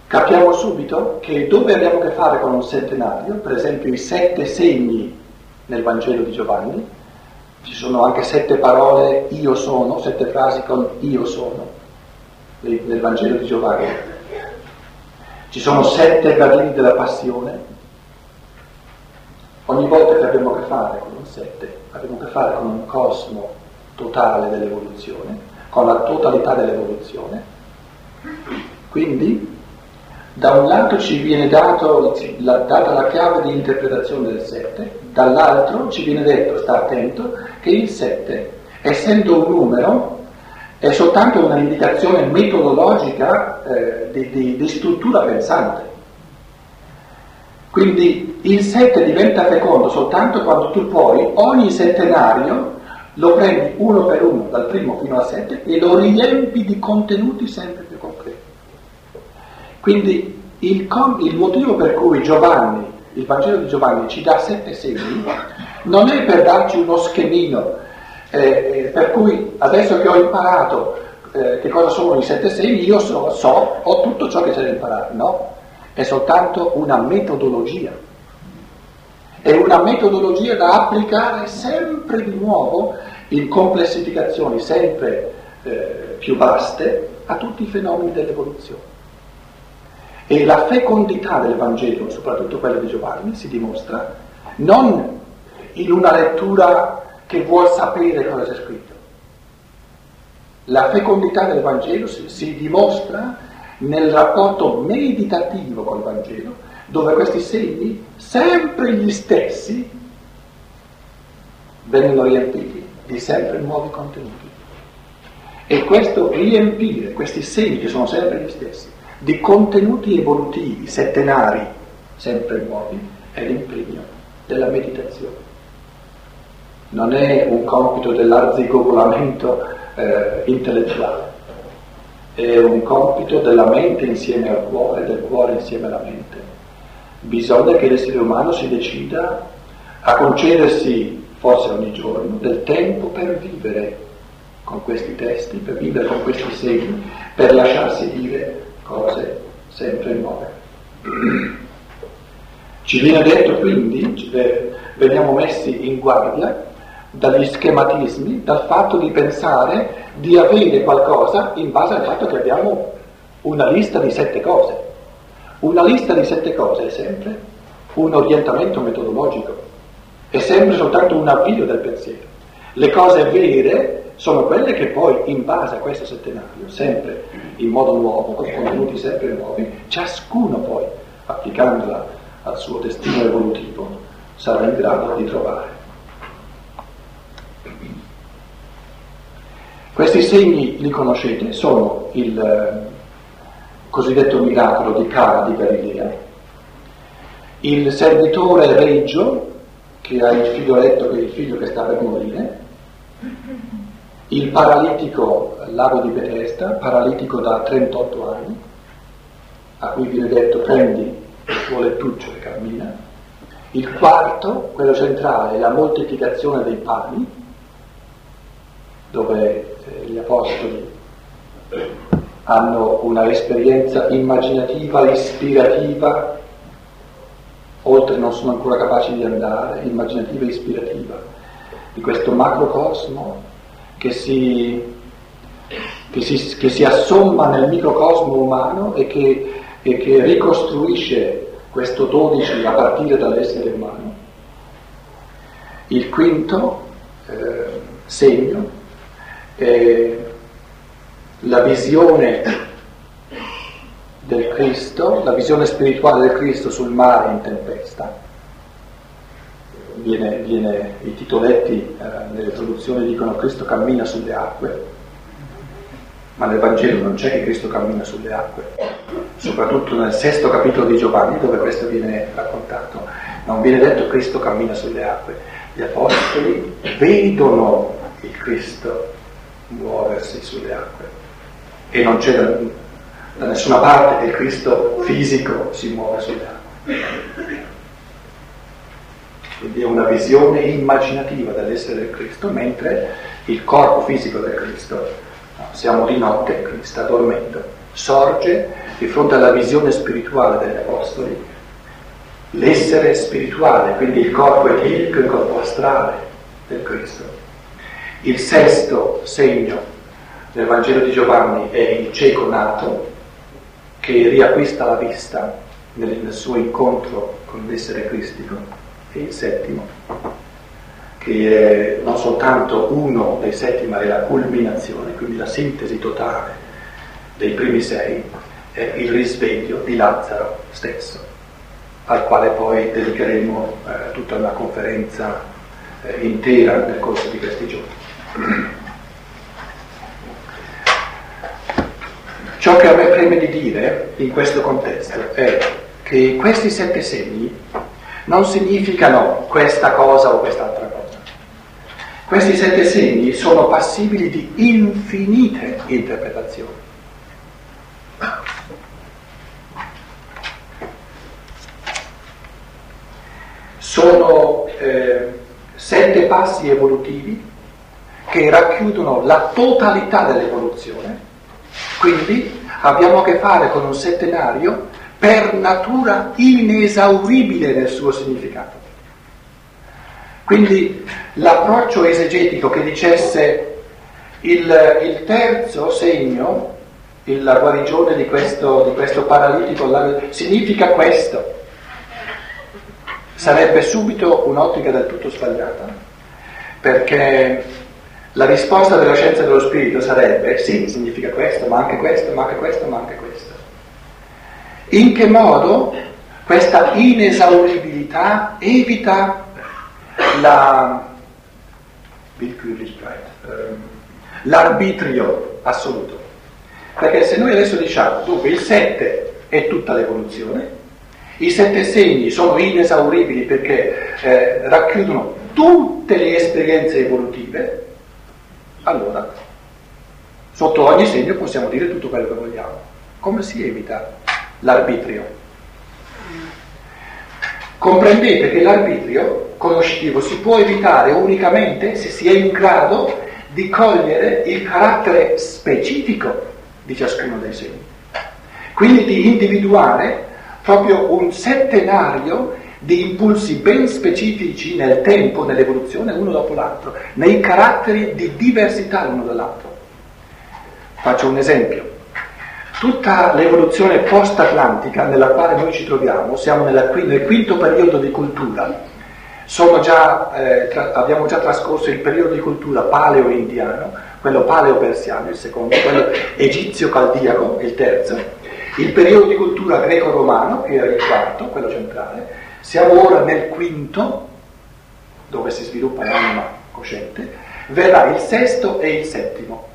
capiamo subito che dove abbiamo a che fare con un settenario, per esempio i sette segni nel Vangelo di Giovanni, ci sono anche sette parole io sono, sette frasi con io sono nel Vangelo di Giovanni. Ci sono sette gradini della passione. Ogni volta che abbiamo a che fare con un sette, abbiamo a che fare con un cosmo totale dell'evoluzione, con la totalità dell'evoluzione. Quindi, da un lato ci viene dato, la, data la chiave di interpretazione del sette, dall'altro ci viene detto, sta attento, che il sette, essendo un numero, è soltanto un'indicazione metodologica eh, di, di, di, struttura pensante. Quindi il 7 diventa fecondo soltanto quando tu puoi ogni settenario lo prendi uno per uno, dal primo fino al 7, e lo riempi di contenuti sempre più concreti. Quindi il, il motivo per cui Giovanni, il Vangelo di Giovanni ci dà sette segni, non è per darci uno schemino eh, eh, per cui adesso che ho imparato eh, che cosa sono i sette segni, io so, so, ho tutto ciò che c'è da imparare. No, è soltanto una metodologia. È una metodologia da applicare sempre di nuovo in complessificazioni sempre eh, più vaste a tutti i fenomeni dell'evoluzione. E la fecondità del Vangelo, soprattutto quella di Giovanni, si dimostra non in una lettura che vuol sapere cosa c'è scritto. La fecondità del Vangelo si, si dimostra nel rapporto meditativo col Vangelo, dove questi segni, sempre gli stessi, vengono riempiti di sempre nuovi contenuti. E questo riempire questi segni, che sono sempre gli stessi, di contenuti evolutivi, settenari, sempre nuovi, è l'impegno della meditazione non è un compito dell'arzigogolamento eh, intellettuale, è un compito della mente insieme al cuore, del cuore insieme alla mente. Bisogna che l'essere umano si decida a concedersi, forse ogni giorno, del tempo per vivere con questi testi, per vivere con questi segni, per lasciarsi dire cose sempre nuove. Ci viene detto quindi, eh, veniamo messi in guardia dagli schematismi, dal fatto di pensare di avere qualcosa in base al fatto che abbiamo una lista di sette cose. Una lista di sette cose è sempre un orientamento metodologico, è sempre soltanto un avvio del pensiero. Le cose vere sono quelle che poi, in base a questo settenario, sempre in modo nuovo, con contenuti sempre nuovi, ciascuno poi, applicandola al suo destino evolutivo, sarà in grado di trovare. Questi segni li conoscete, sono il cosiddetto miracolo di Cara di Galilea, il servitore reggio che ha il figlioletto che è il figlio che sta per morire, il paralitico lago di Bethesda, paralitico da 38 anni, a cui viene detto prendi il tuo lettuccio e cammina, il quarto, quello centrale, la moltiplicazione dei pani, dove eh, gli apostoli hanno una esperienza immaginativa, ispirativa, oltre non sono ancora capaci di andare, immaginativa e ispirativa, di questo macrocosmo che si, che si, che si assomma nel microcosmo umano e che, e che ricostruisce questo 12 a partire dall'essere umano. Il quinto eh, segno è la visione del Cristo, la visione spirituale del Cristo sul mare in tempesta. Viene, viene, I titoletti eh, nelle traduzioni dicono Cristo cammina sulle acque, ma nel Vangelo non c'è che Cristo cammina sulle acque, soprattutto nel sesto capitolo di Giovanni dove questo viene raccontato. Non viene detto Cristo cammina sulle acque, gli apostoli vedono il Cristo muoversi sulle acque e non c'è da, nessuna parte che il Cristo fisico si muove sulle acque. Quindi è una visione immaginativa dell'essere del Cristo, mentre il corpo fisico del Cristo siamo di notte, quindi sta dormendo, sorge di fronte alla visione spirituale degli Apostoli, l'essere spirituale, quindi il corpo etilico, il corpo astrale del Cristo. Il sesto segno del Vangelo di Giovanni è il cieco nato che riacquista la vista nel, nel suo incontro con l'essere cristico. E il settimo che è non soltanto uno dei sette, ma è la culminazione, quindi la sintesi totale dei primi sei, è il risveglio di Lazzaro stesso, al quale poi dedicheremo eh, tutta una conferenza eh, intera nel corso di questi giorni. [CLEARS THROAT] Ciò che a me preme di dire in questo contesto è che questi sette segni non significano questa cosa o quest'altra cosa questi sette segni sono passibili di infinite interpretazioni. Sono eh, sette passi evolutivi che racchiudono la totalità dell'evoluzione, quindi abbiamo a che fare con un settenario per natura inesauribile nel suo significato. Quindi l'approccio esegetico che dicesse il, il terzo segno, la guarigione di questo, di questo paralitico, la, significa questo, sarebbe subito un'ottica del tutto sbagliata, perché la risposta della scienza dello spirito sarebbe sì, significa questo, ma anche questo, ma anche questo, ma anche questo. In che modo questa inesauribilità evita la, l'arbitrio assoluto. Perché se noi adesso diciamo, dunque il 7 è tutta l'evoluzione, i sette segni sono inesauribili perché eh, racchiudono tutte le esperienze evolutive, allora sotto ogni segno possiamo dire tutto quello che vogliamo. Come si evita l'arbitrio? Comprendete che l'arbitrio conoscitivo si può evitare unicamente se si è in grado di cogliere il carattere specifico di ciascuno dei segni. Quindi di individuare proprio un settenario di impulsi ben specifici nel tempo, nell'evoluzione, uno dopo l'altro, nei caratteri di diversità l'uno dall'altro. Faccio un esempio. Tutta l'evoluzione post-atlantica nella quale noi ci troviamo, siamo nella, nel quinto periodo di cultura, già, eh, tra, abbiamo già trascorso il periodo di cultura paleo-indiano, quello paleo-persiano, il secondo, quello egizio-caldiaco, il terzo, il periodo di cultura greco-romano, che era il quarto, quello centrale, siamo ora nel quinto, dove si sviluppa l'anima cosciente, verrà il sesto e il settimo.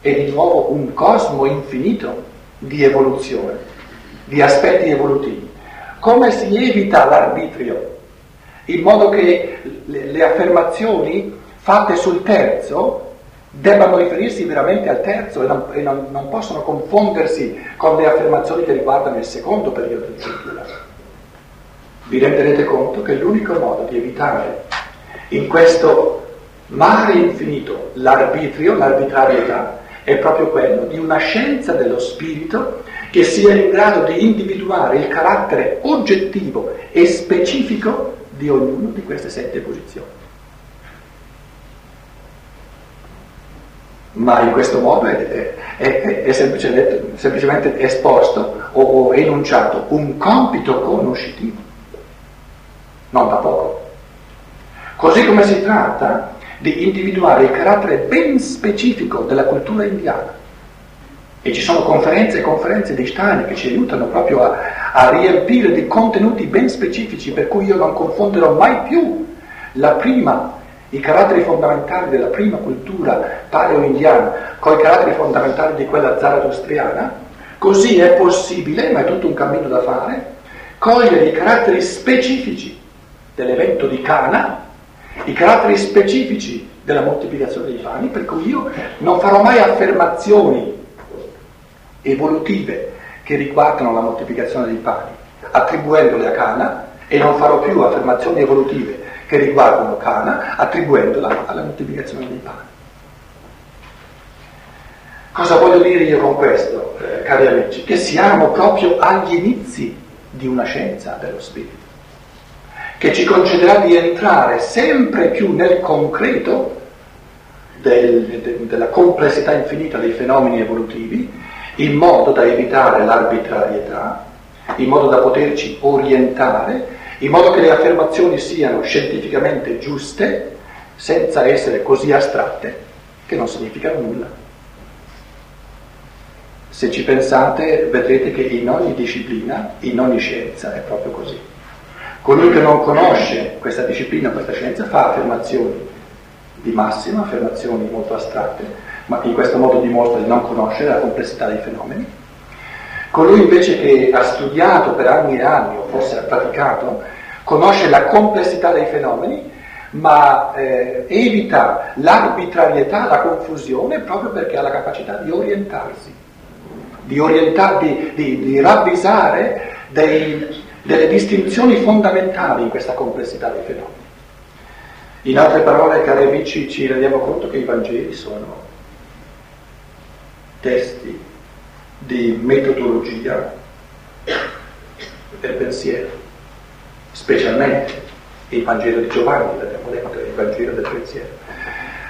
è di nuovo un cosmo infinito di evoluzione, di aspetti evolutivi. Come si evita l'arbitrio? In modo che le, le affermazioni fatte sul terzo debbano riferirsi veramente al terzo e, non, e non, non, possono confondersi con le affermazioni che riguardano il secondo periodo del singular. Vi renderete conto che l'unico modo di evitare in questo mare infinito l'arbitrio, l'arbitrarietà, è proprio quello di una scienza dello spirito che sia in grado di individuare il carattere oggettivo e specifico di ognuna di queste sette posizioni. ma in questo modo è, è, è semplicemente, semplicemente, esposto o, o enunciato un compito conoscitivo, non da poco. Così come si tratta di individuare il carattere ben specifico della cultura indiana. E ci sono conferenze e conferenze di Stein che ci aiutano proprio a, a riempire di contenuti ben specifici, per cui io non confonderò mai più la prima i caratteri fondamentali della prima cultura paleo-indiana con i caratteri fondamentali di quella zaradostriana, così è possibile, ma è tutto un cammino da fare, cogliere i caratteri specifici dell'evento di Cana, i caratteri specifici della moltiplicazione dei pani, per cui io non farò mai affermazioni evolutive che riguardano la moltiplicazione dei pani, attribuendole a Cana, e non farò più affermazioni evolutive che riguardano Cana, attribuendola alla moltiplicazione dei pani. Cosa voglio dire io con questo, eh, cari amici? Che siamo proprio agli inizi di una scienza dello spirito, che ci concederà di entrare sempre più nel concreto del, de, della complessità infinita dei fenomeni evolutivi, in modo da evitare l'arbitrarietà, in modo da poterci orientare in modo che le affermazioni siano scientificamente giuste, senza essere così astratte che non significano nulla. Se ci pensate vedrete che in ogni disciplina, in ogni scienza è proprio così. Colui che non conosce questa disciplina, questa scienza, fa affermazioni di massima, affermazioni molto astratte, ma in questo modo dimostra di non conoscere la complessità dei fenomeni. Colui invece che ha studiato per anni e anni, o forse ha praticato, conosce la complessità dei fenomeni, ma eh, evita l'arbitrarietà, la confusione, proprio perché ha la capacità di orientarsi, di, orientar, di, di, di ravvisare dei, delle distinzioni fondamentali in questa complessità dei fenomeni. In altre parole, cari amici, ci rendiamo conto che i Vangeli sono testi di metodologia del pensiero, specialmente il Vangelo di Giovanni, l'abbiamo detto, il Vangelo del pensiero.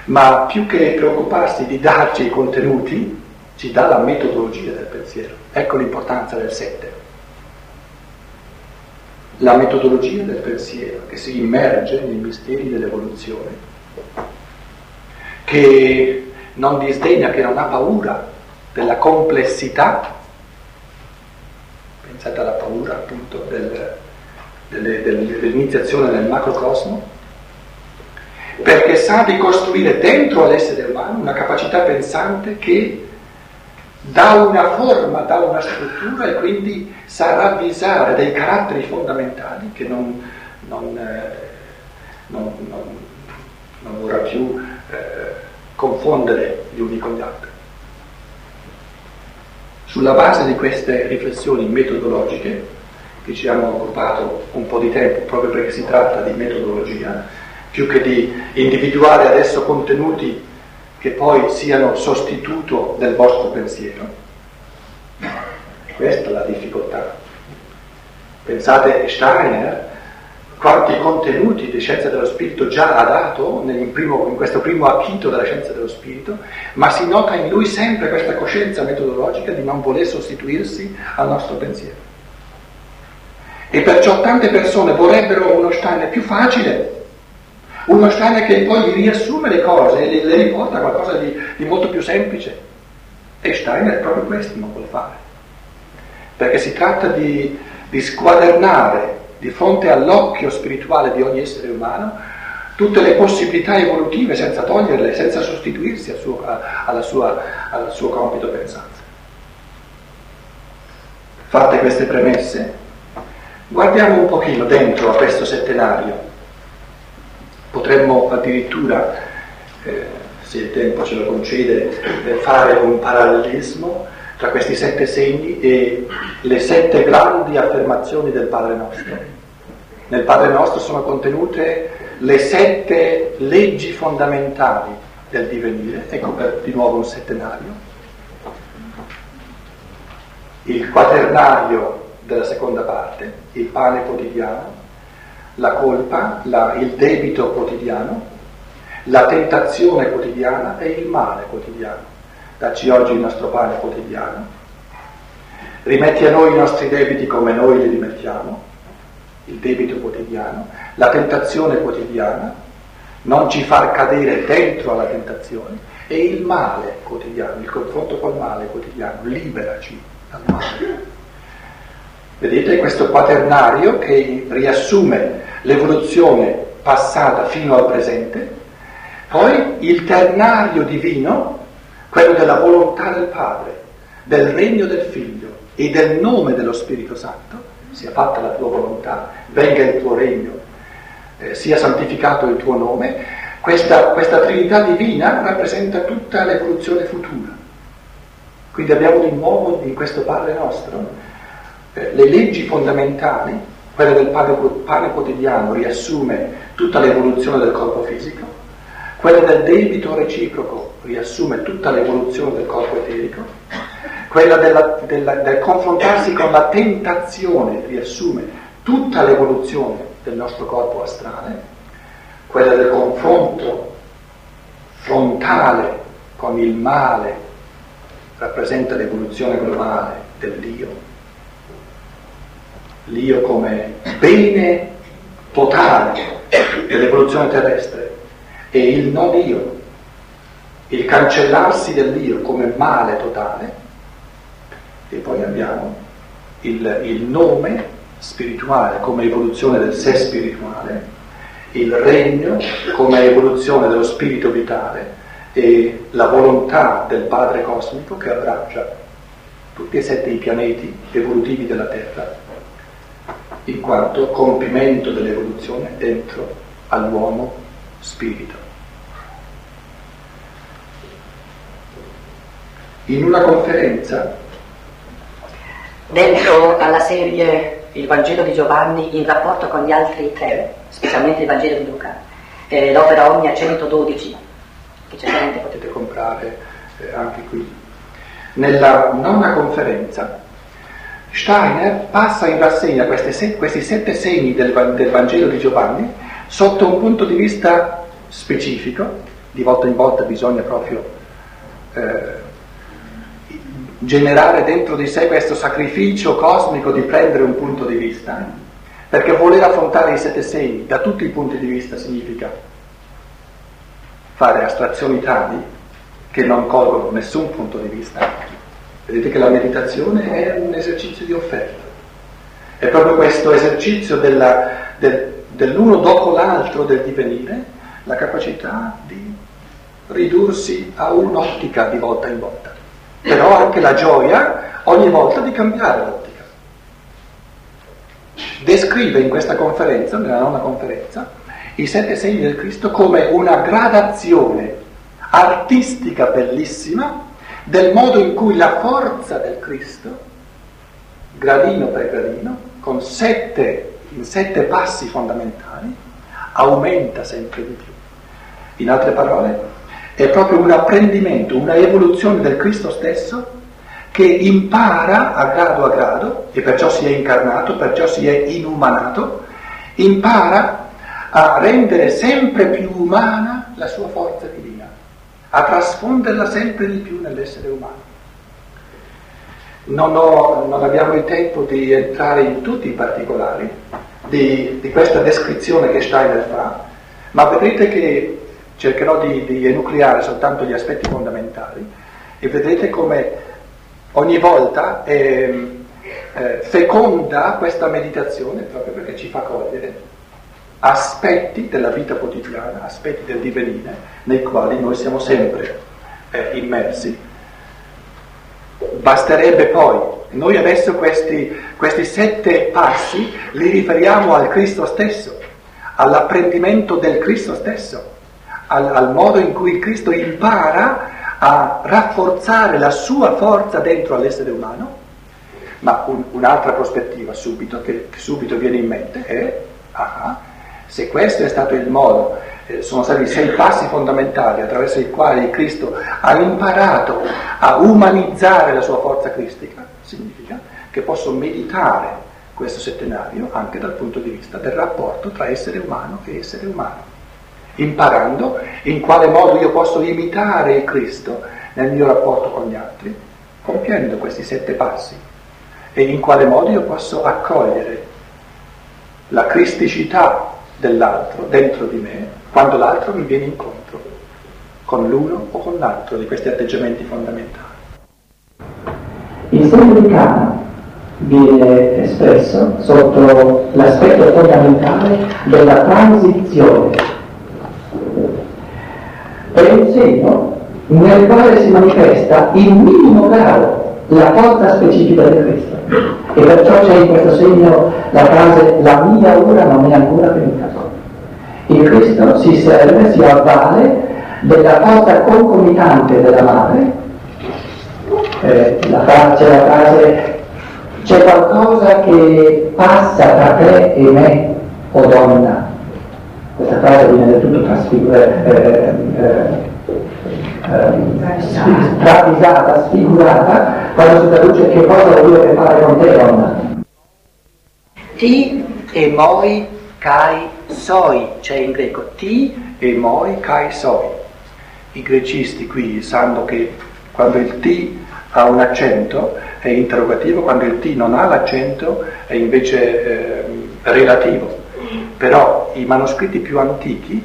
Ma più che preoccuparsi di darci i contenuti, ci dà la metodologia del pensiero. Ecco l'importanza del sette. La metodologia del pensiero che si immerge nei misteri dell'evoluzione, che non disdegna, che non ha paura della complessità, pensate alla paura appunto del, delle, dell'iniziazione nel macrocosmo, perché sa di costruire dentro all'essere umano una capacità pensante che dà una forma, dà una struttura e quindi sa ravvisare dei caratteri fondamentali che non, non, eh, non, non vorrà più eh, confondere gli uni con gli altri. Sulla base di queste riflessioni metodologiche, che ci hanno occupato un po' di tempo proprio perché si tratta di metodologia, più che di individuare adesso contenuti che poi siano sostituto del vostro pensiero. Questa è la difficoltà. Pensate Steiner quanti contenuti di scienza dello spirito già ha dato primo, in questo primo acchito della scienza dello spirito, ma si nota in lui sempre questa coscienza metodologica di non voler sostituirsi al nostro pensiero. E perciò tante persone vorrebbero uno Steiner più facile, uno Steiner che poi riassume le cose e le, riporta a qualcosa di, di molto più semplice. E Steiner proprio questo non vuole fare, perché si tratta di, di squadernare di fronte all'occhio spirituale di ogni essere umano tutte le possibilità evolutive senza toglierle, senza sostituirsi al suo, alla sua, al suo compito pensante. Fatte queste premesse, guardiamo un pochino dentro a questo settenario. Potremmo addirittura, eh, se il tempo ce lo concede, eh, fare un parallelismo tra questi sette segni e le sette grandi affermazioni del Padre nostro. Nel Padre nostro sono contenute le sette leggi fondamentali del divenire, ecco per di nuovo un settenario. Il quaternario della seconda parte, il pane quotidiano, la colpa, la, il debito quotidiano, la tentazione quotidiana e il male quotidiano. Dacci oggi il nostro pane quotidiano, rimetti a noi i nostri debiti come noi li rimettiamo, il debito quotidiano, la tentazione quotidiana, non ci far cadere dentro alla tentazione e il male quotidiano, il confronto col male quotidiano, liberaci dal male. Vedete questo quaternario che riassume l'evoluzione passata fino al presente, poi il ternario divino quello della volontà del Padre, del regno del Figlio e del nome dello Spirito Santo, sia fatta la tua volontà, venga il tuo regno, eh, sia santificato il tuo nome, questa, questa Trinità divina rappresenta tutta l'evoluzione futura. Quindi abbiamo di nuovo in questo Padre nostro eh, le leggi fondamentali, quella del pane quotidiano riassume tutta l'evoluzione del corpo fisico, quella del debito reciproco riassume tutta l'evoluzione del corpo eterico, quella della, della, del confrontarsi con la tentazione riassume tutta l'evoluzione del nostro corpo astrale, quella del confronto frontale con il male rappresenta l'evoluzione globale dell'io, l'io come bene totale dell'evoluzione terrestre e il non io, il cancellarsi dell'io come male totale, e poi abbiamo il, il nome spirituale come evoluzione del sé spirituale, il regno come evoluzione dello spirito vitale e la volontà del Padre cosmico che abbraccia tutti e sette i pianeti evolutivi della Terra, in quanto compimento dell'evoluzione dentro all'uomo spirito. in una conferenza. Dentro alla serie Il Vangelo di Giovanni in rapporto con gli altri tre, specialmente il Vangelo di Luca, eh, l'opera Omnia 112, che certamente potete comprare eh, anche qui. Nella nona conferenza Steiner passa in rassegna se, questi sette segni del, del Vangelo di Giovanni sotto un punto di vista specifico, di volta in volta bisogna proprio eh, generare dentro di sé questo sacrificio cosmico di prendere un punto di vista, perché voler affrontare i sette segni da tutti i punti di vista significa fare astrazioni tali che non colgono nessun punto di vista. Vedete che la meditazione è un esercizio di offerta. È proprio questo esercizio della, del, dell'uno dopo l'altro del divenire, la capacità di ridursi a un'ottica di volta in volta però anche la gioia ogni volta di cambiare l'ottica. Descrive in questa conferenza, nella nona conferenza, i sette segni del Cristo come una gradazione artistica bellissima del modo in cui la forza del Cristo, gradino per gradino, con sette, in sette passi fondamentali, aumenta sempre di più. In altre parole, è proprio un apprendimento, una evoluzione del Cristo stesso che impara a grado a grado, e perciò si è incarnato, perciò si è inumanato, impara a rendere sempre più umana la sua forza divina, a trasfonderla sempre di più nell'essere umano. Non, ho, non abbiamo il tempo di entrare in tutti i particolari di, di questa descrizione che Steiner fa, ma vedrete che cercherò di, di enucleare soltanto gli aspetti fondamentali e vedrete come ogni volta è eh, feconda questa meditazione proprio perché ci fa cogliere aspetti della vita quotidiana, aspetti del divenire, nei quali noi siamo sempre eh, immersi. Basterebbe poi, noi adesso questi, questi sette passi li riferiamo al Cristo stesso, all'apprendimento del Cristo stesso, al, al modo in cui Cristo impara a rafforzare la sua forza dentro all'essere umano, ma un, un'altra prospettiva subito, che, che, subito viene in mente è, ah, se questo è stato il modo, eh, sono stati sei passi fondamentali attraverso i quali Cristo ha imparato a umanizzare la sua forza cristica, significa che posso meditare questo settenario anche dal punto di vista del rapporto tra essere umano e essere umano imparando in quale modo io posso imitare il Cristo nel mio rapporto con gli altri, compiendo questi sette passi, e in quale modo io posso accogliere la cristicità dell'altro dentro di me quando l'altro mi viene incontro, con l'uno o con l'altro di questi atteggiamenti fondamentali. Il segno di Cana viene espresso sotto l'aspetto fondamentale della transizione è un segno nel quale si manifesta il minimo grado, la forza specifica di Cristo. E perciò c'è in questo segno la frase la mia ora non è ancora venuta. Il Cristo si serve, si avvale della forza concomitante della madre, eh, la c'è la frase c'è qualcosa che passa tra te e me, o donna, questa frase viene del tutto trasfigurata, eh, eh, travisata, sfigurata, quando si traduce che cosa vuol dire fare con te donna. Ti e moi kai soi, c'è in greco, ti e moi kai soi. I grecisti qui sanno che quando il ti ha un accento è interrogativo, quando il ti non ha l'accento è invece eh, relativo però i manoscritti più antichi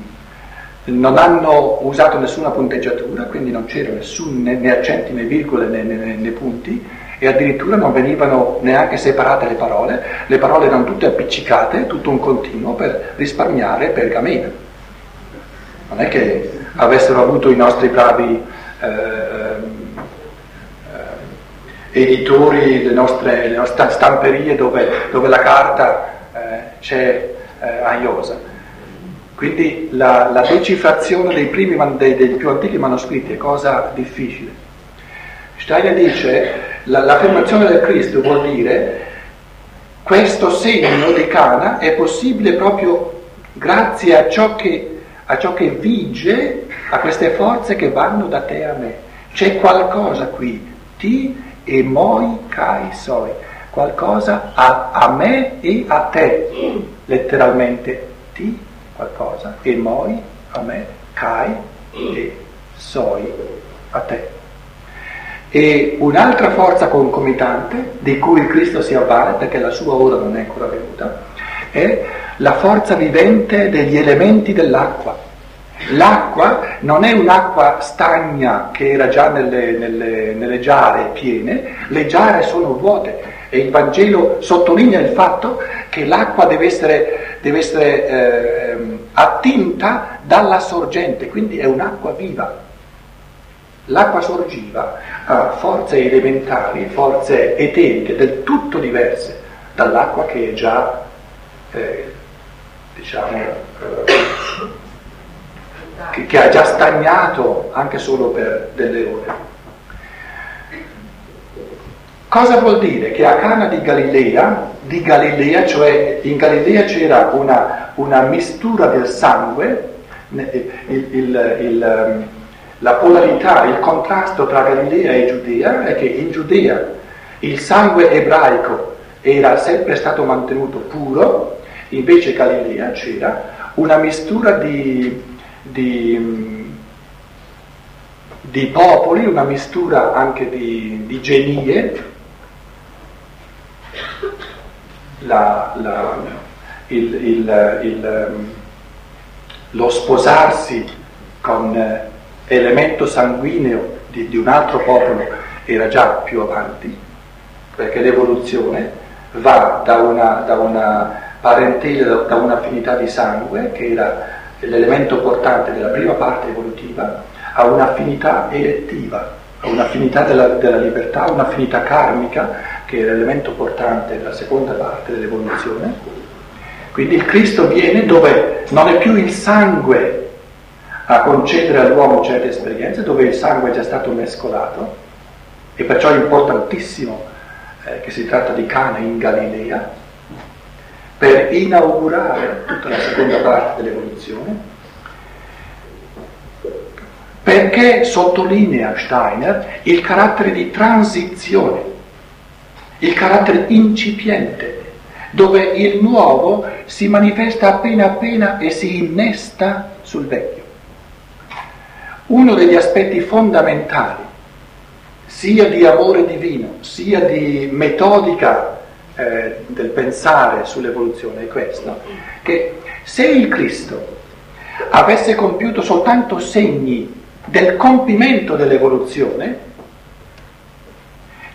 non hanno usato nessuna punteggiatura, quindi non c'era nessun, né, né accenti né virgole né, né, né, punti e addirittura non venivano neanche separate le parole, le parole erano tutte appiccicate, tutto un continuo per risparmiare pergamena. Non è che avessero avuto i nostri bravi eh, eh, editori, le nostre, le nostre stamperie dove, dove la carta eh, c'è eh, aiosa. Quindi la, la decifrazione dei, primi, dei, dei, più antichi manoscritti è cosa difficile. Steiner dice la, l'affermazione del Cristo vuol dire questo segno di Cana è possibile proprio grazie a ciò che, a ciò che vige, a queste forze che vanno da te a me. C'è qualcosa qui, ti e moi kai soi, qualcosa a, a me e a te letteralmente ti, qualcosa, e moi, a me, kai e soi, a te. E un'altra forza concomitante di cui Cristo si avvale, perché la sua ora non è ancora venuta, è la forza vivente degli elementi dell'acqua. L'acqua non è un'acqua stagna che era già nelle, nelle, nelle giare piene, le giare sono vuote, e il Vangelo sottolinea il fatto che l'acqua deve essere, deve essere eh, attinta dalla sorgente, quindi è un'acqua viva. L'acqua sorgiva ha forze elementari, forze eteriche del tutto diverse dall'acqua che è già, eh, diciamo, eh, che, che ha già stagnato anche solo per delle ore. Cosa vuol dire? Che a Cana di Galilea, di Galilea, cioè in Galilea c'era una, una mistura del sangue, il, il, il, ehm, la polarità, il contrasto tra Galilea e Giudea è che in Giudea il sangue ebraico era sempre stato mantenuto puro, invece in Galilea c'era una mistura di, di, di popoli, una mistura anche di, di genie la, la, il, il, il, ehm, lo sposarsi con eh, elemento sanguigno di, di un altro popolo era già più avanti, perché l'evoluzione va da una, da una parentela da un'affinità di sangue, che era l'elemento portante della prima parte evolutiva, a un'affinità elettiva, a un'affinità della, della libertà, un'affinità karmica, che è l'elemento portante della seconda parte dell'evoluzione. Quindi il Cristo viene dove non è più il sangue a concedere all'uomo certe esperienze, dove il sangue è già stato mescolato, e perciò è importantissimo eh, che si tratta di Cana in Galilea, per inaugurare tutta la seconda parte dell'evoluzione, perché sottolinea Steiner il carattere di transizione, il carattere incipiente, dove il nuovo si manifesta appena appena e si innesta sul vecchio. Uno degli aspetti fondamentali, sia di amore divino, sia di metodica eh, del pensare sull'evoluzione, è questo, che se il Cristo avesse compiuto soltanto segni del compimento dell'evoluzione,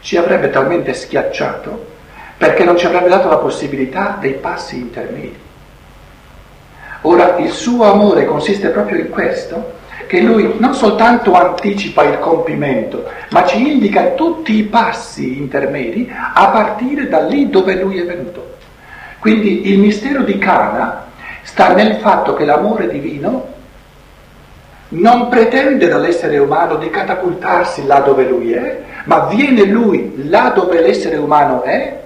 ci avrebbe talmente schiacciato perché non ci avrebbe dato la possibilità dei passi intermedi. Ora, il suo amore consiste proprio in questo, che lui non soltanto anticipa il compimento, ma ci indica tutti i passi intermedi a partire da lì dove lui è venuto. Quindi il mistero di Cana sta nel fatto che l'amore divino non pretende dall'essere umano di catapultarsi là dove lui è, ma viene lui là dove l'essere umano è,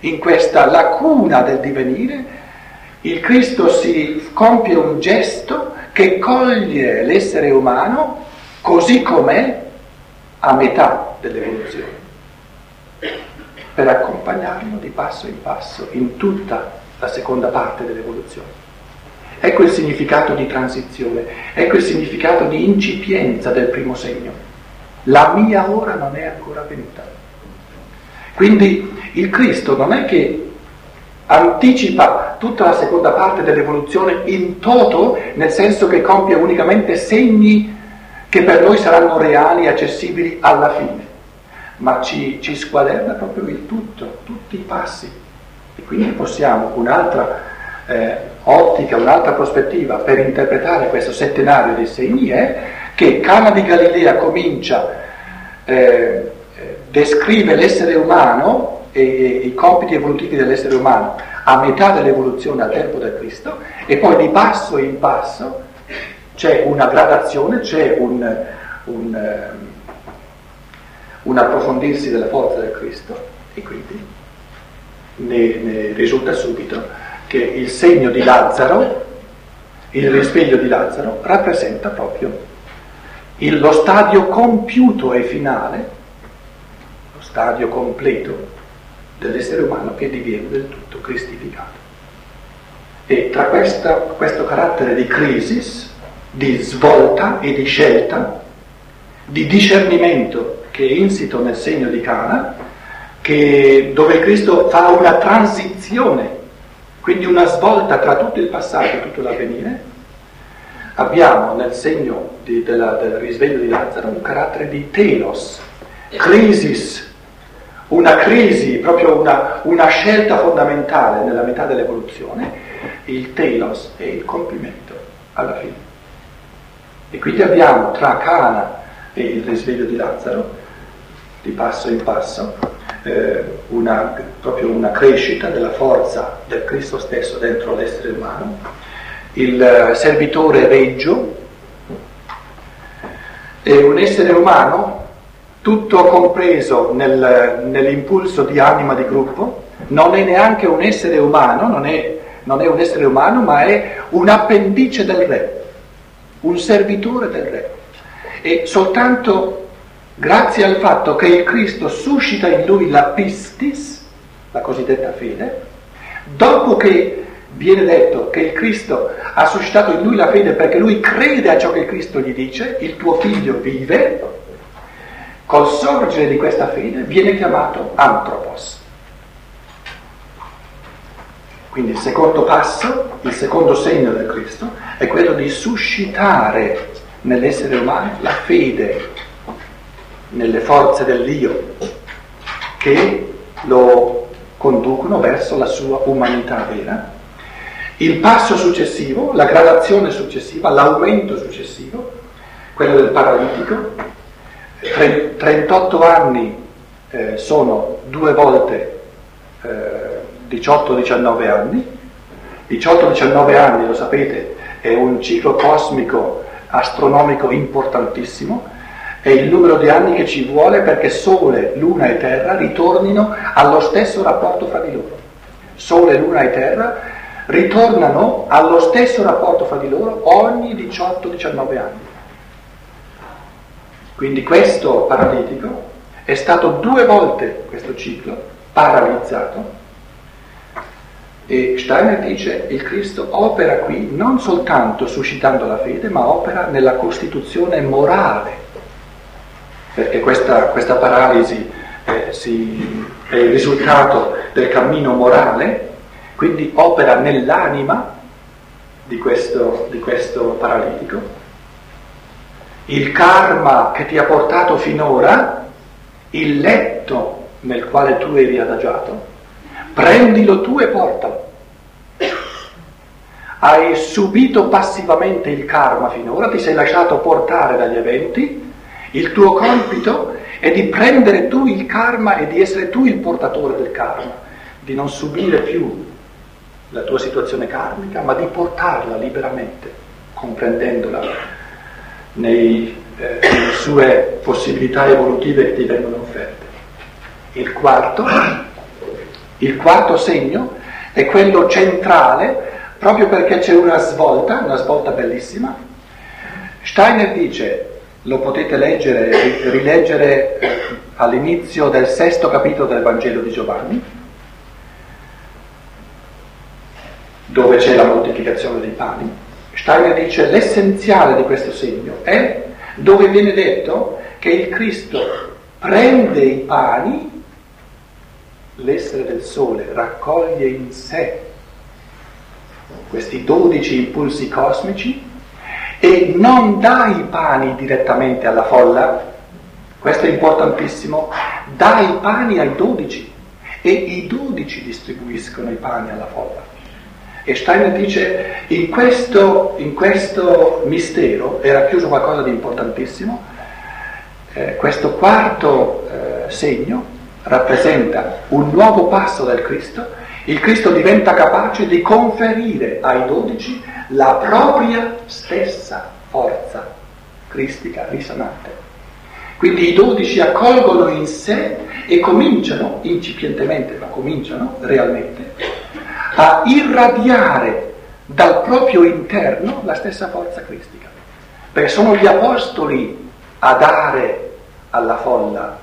in questa lacuna del divenire, il Cristo si compie un gesto che coglie l'essere umano così com'è a metà dell'evoluzione, per accompagnarlo di passo in passo in tutta la seconda parte dell'evoluzione. Ecco il significato di transizione, ecco il significato di incipienza del primo segno. La mia ora non è ancora venuta. Quindi il Cristo non è che anticipa tutta la seconda parte dell'evoluzione in toto, nel senso che compie unicamente segni che per noi saranno reali e accessibili alla fine, ma ci, ci squaderna proprio il tutto, tutti i passi. E quindi possiamo un'altra eh, ottica, un'altra prospettiva per interpretare questo settenario dei segni è che Cana di Galilea comincia, eh, descrive l'essere umano e, e i compiti evolutivi dell'essere umano a metà dell'evoluzione al tempo del Cristo e poi di passo in passo c'è una gradazione, c'è un, un, ehm, un approfondirsi della forza del Cristo e quindi ne, ne risulta subito che il segno di Lazzaro, il risveglio di Lazzaro, rappresenta proprio il, lo stadio compiuto e finale, lo stadio completo dell'essere umano che diviene del tutto cristificato. E tra questa, questo carattere di crisi, di svolta e di scelta, di discernimento che è insito nel segno di Cana, che, dove Cristo fa una transizione quindi una svolta tra tutto il passato e tutto l'avvenire. Abbiamo nel segno di, della, del risveglio di Lazzaro un carattere di telos, crisis, una crisi, proprio una, una scelta fondamentale nella metà dell'evoluzione, il telos e il compimento alla fine. E quindi abbiamo tra Cana e il risveglio di Lazzaro, di passo in passo, eh, una, proprio una crescita della forza del Cristo stesso dentro l'essere umano, il eh, servitore reggio è un essere umano tutto compreso nel, nell'impulso di anima di gruppo, non è neanche un essere umano, non è, non è un essere umano, ma è un appendice del re, un servitore del re. E soltanto grazie al fatto che il Cristo suscita in lui la pistis, la cosiddetta fede, dopo che viene detto che il Cristo ha suscitato in lui la fede perché lui crede a ciò che Cristo gli dice, il tuo figlio vive, col sorgere di questa fede viene chiamato antropos. Quindi il secondo passo, il secondo segno del Cristo, è quello di suscitare nell'essere umano la fede nelle forze dell'io che lo conducono verso la sua umanità vera. Il passo successivo, la gradazione successiva, l'aumento successivo, quello del paralitico, 38 anni eh, sono due volte eh, 18-19 anni, 18-19 anni, lo sapete, è un ciclo cosmico astronomico importantissimo, è il numero di anni che ci vuole perché Sole, Luna e Terra ritornino allo stesso rapporto fra di loro. Sole, Luna e Terra ritornano allo stesso rapporto fra di loro ogni 18-19 anni. Quindi questo paralitico è stato due volte questo ciclo paralizzato e Steiner dice il Cristo opera qui non soltanto suscitando la fede, ma opera nella costituzione morale, perché questa, questa paralisi eh, si, è il risultato del cammino morale, quindi opera nell'anima di questo, di questo paralitico. Il karma che ti ha portato finora, il letto nel quale tu eri adagiato, prendilo tu e portalo. Hai subito passivamente il karma finora, ti sei lasciato portare dagli eventi, il tuo compito è di prendere tu il karma e di essere tu il portatore del karma, di non subire più la tua situazione karmica, ma di portarla liberamente, comprendendola nei, eh, nelle sue possibilità evolutive che ti vengono offerte. Il quarto il quarto segno è quello centrale, proprio perché c'è una svolta, una svolta bellissima. Steiner dice, lo potete leggere, rileggere eh, all'inizio del sesto capitolo del Vangelo di Giovanni, dove c'è la moltiplicazione dei pani. Steiner dice l'essenziale di questo segno è dove viene detto che il Cristo prende i pani l'essere del sole raccoglie in sé questi dodici impulsi cosmici e non dà i pani direttamente alla folla, questo è importantissimo, dà i pani ai dodici e i dodici distribuiscono i pani alla folla. E Steiner dice, in questo, in questo mistero era chiuso qualcosa di importantissimo, eh, questo quarto eh, segno rappresenta un nuovo passo del Cristo, il Cristo diventa capace di conferire ai dodici la propria stessa forza cristica risanante. Quindi i dodici accolgono in sé e cominciano, incipientemente, ma cominciano realmente, a irradiare dal proprio interno la stessa forza cristica. Perché sono gli apostoli a dare alla folla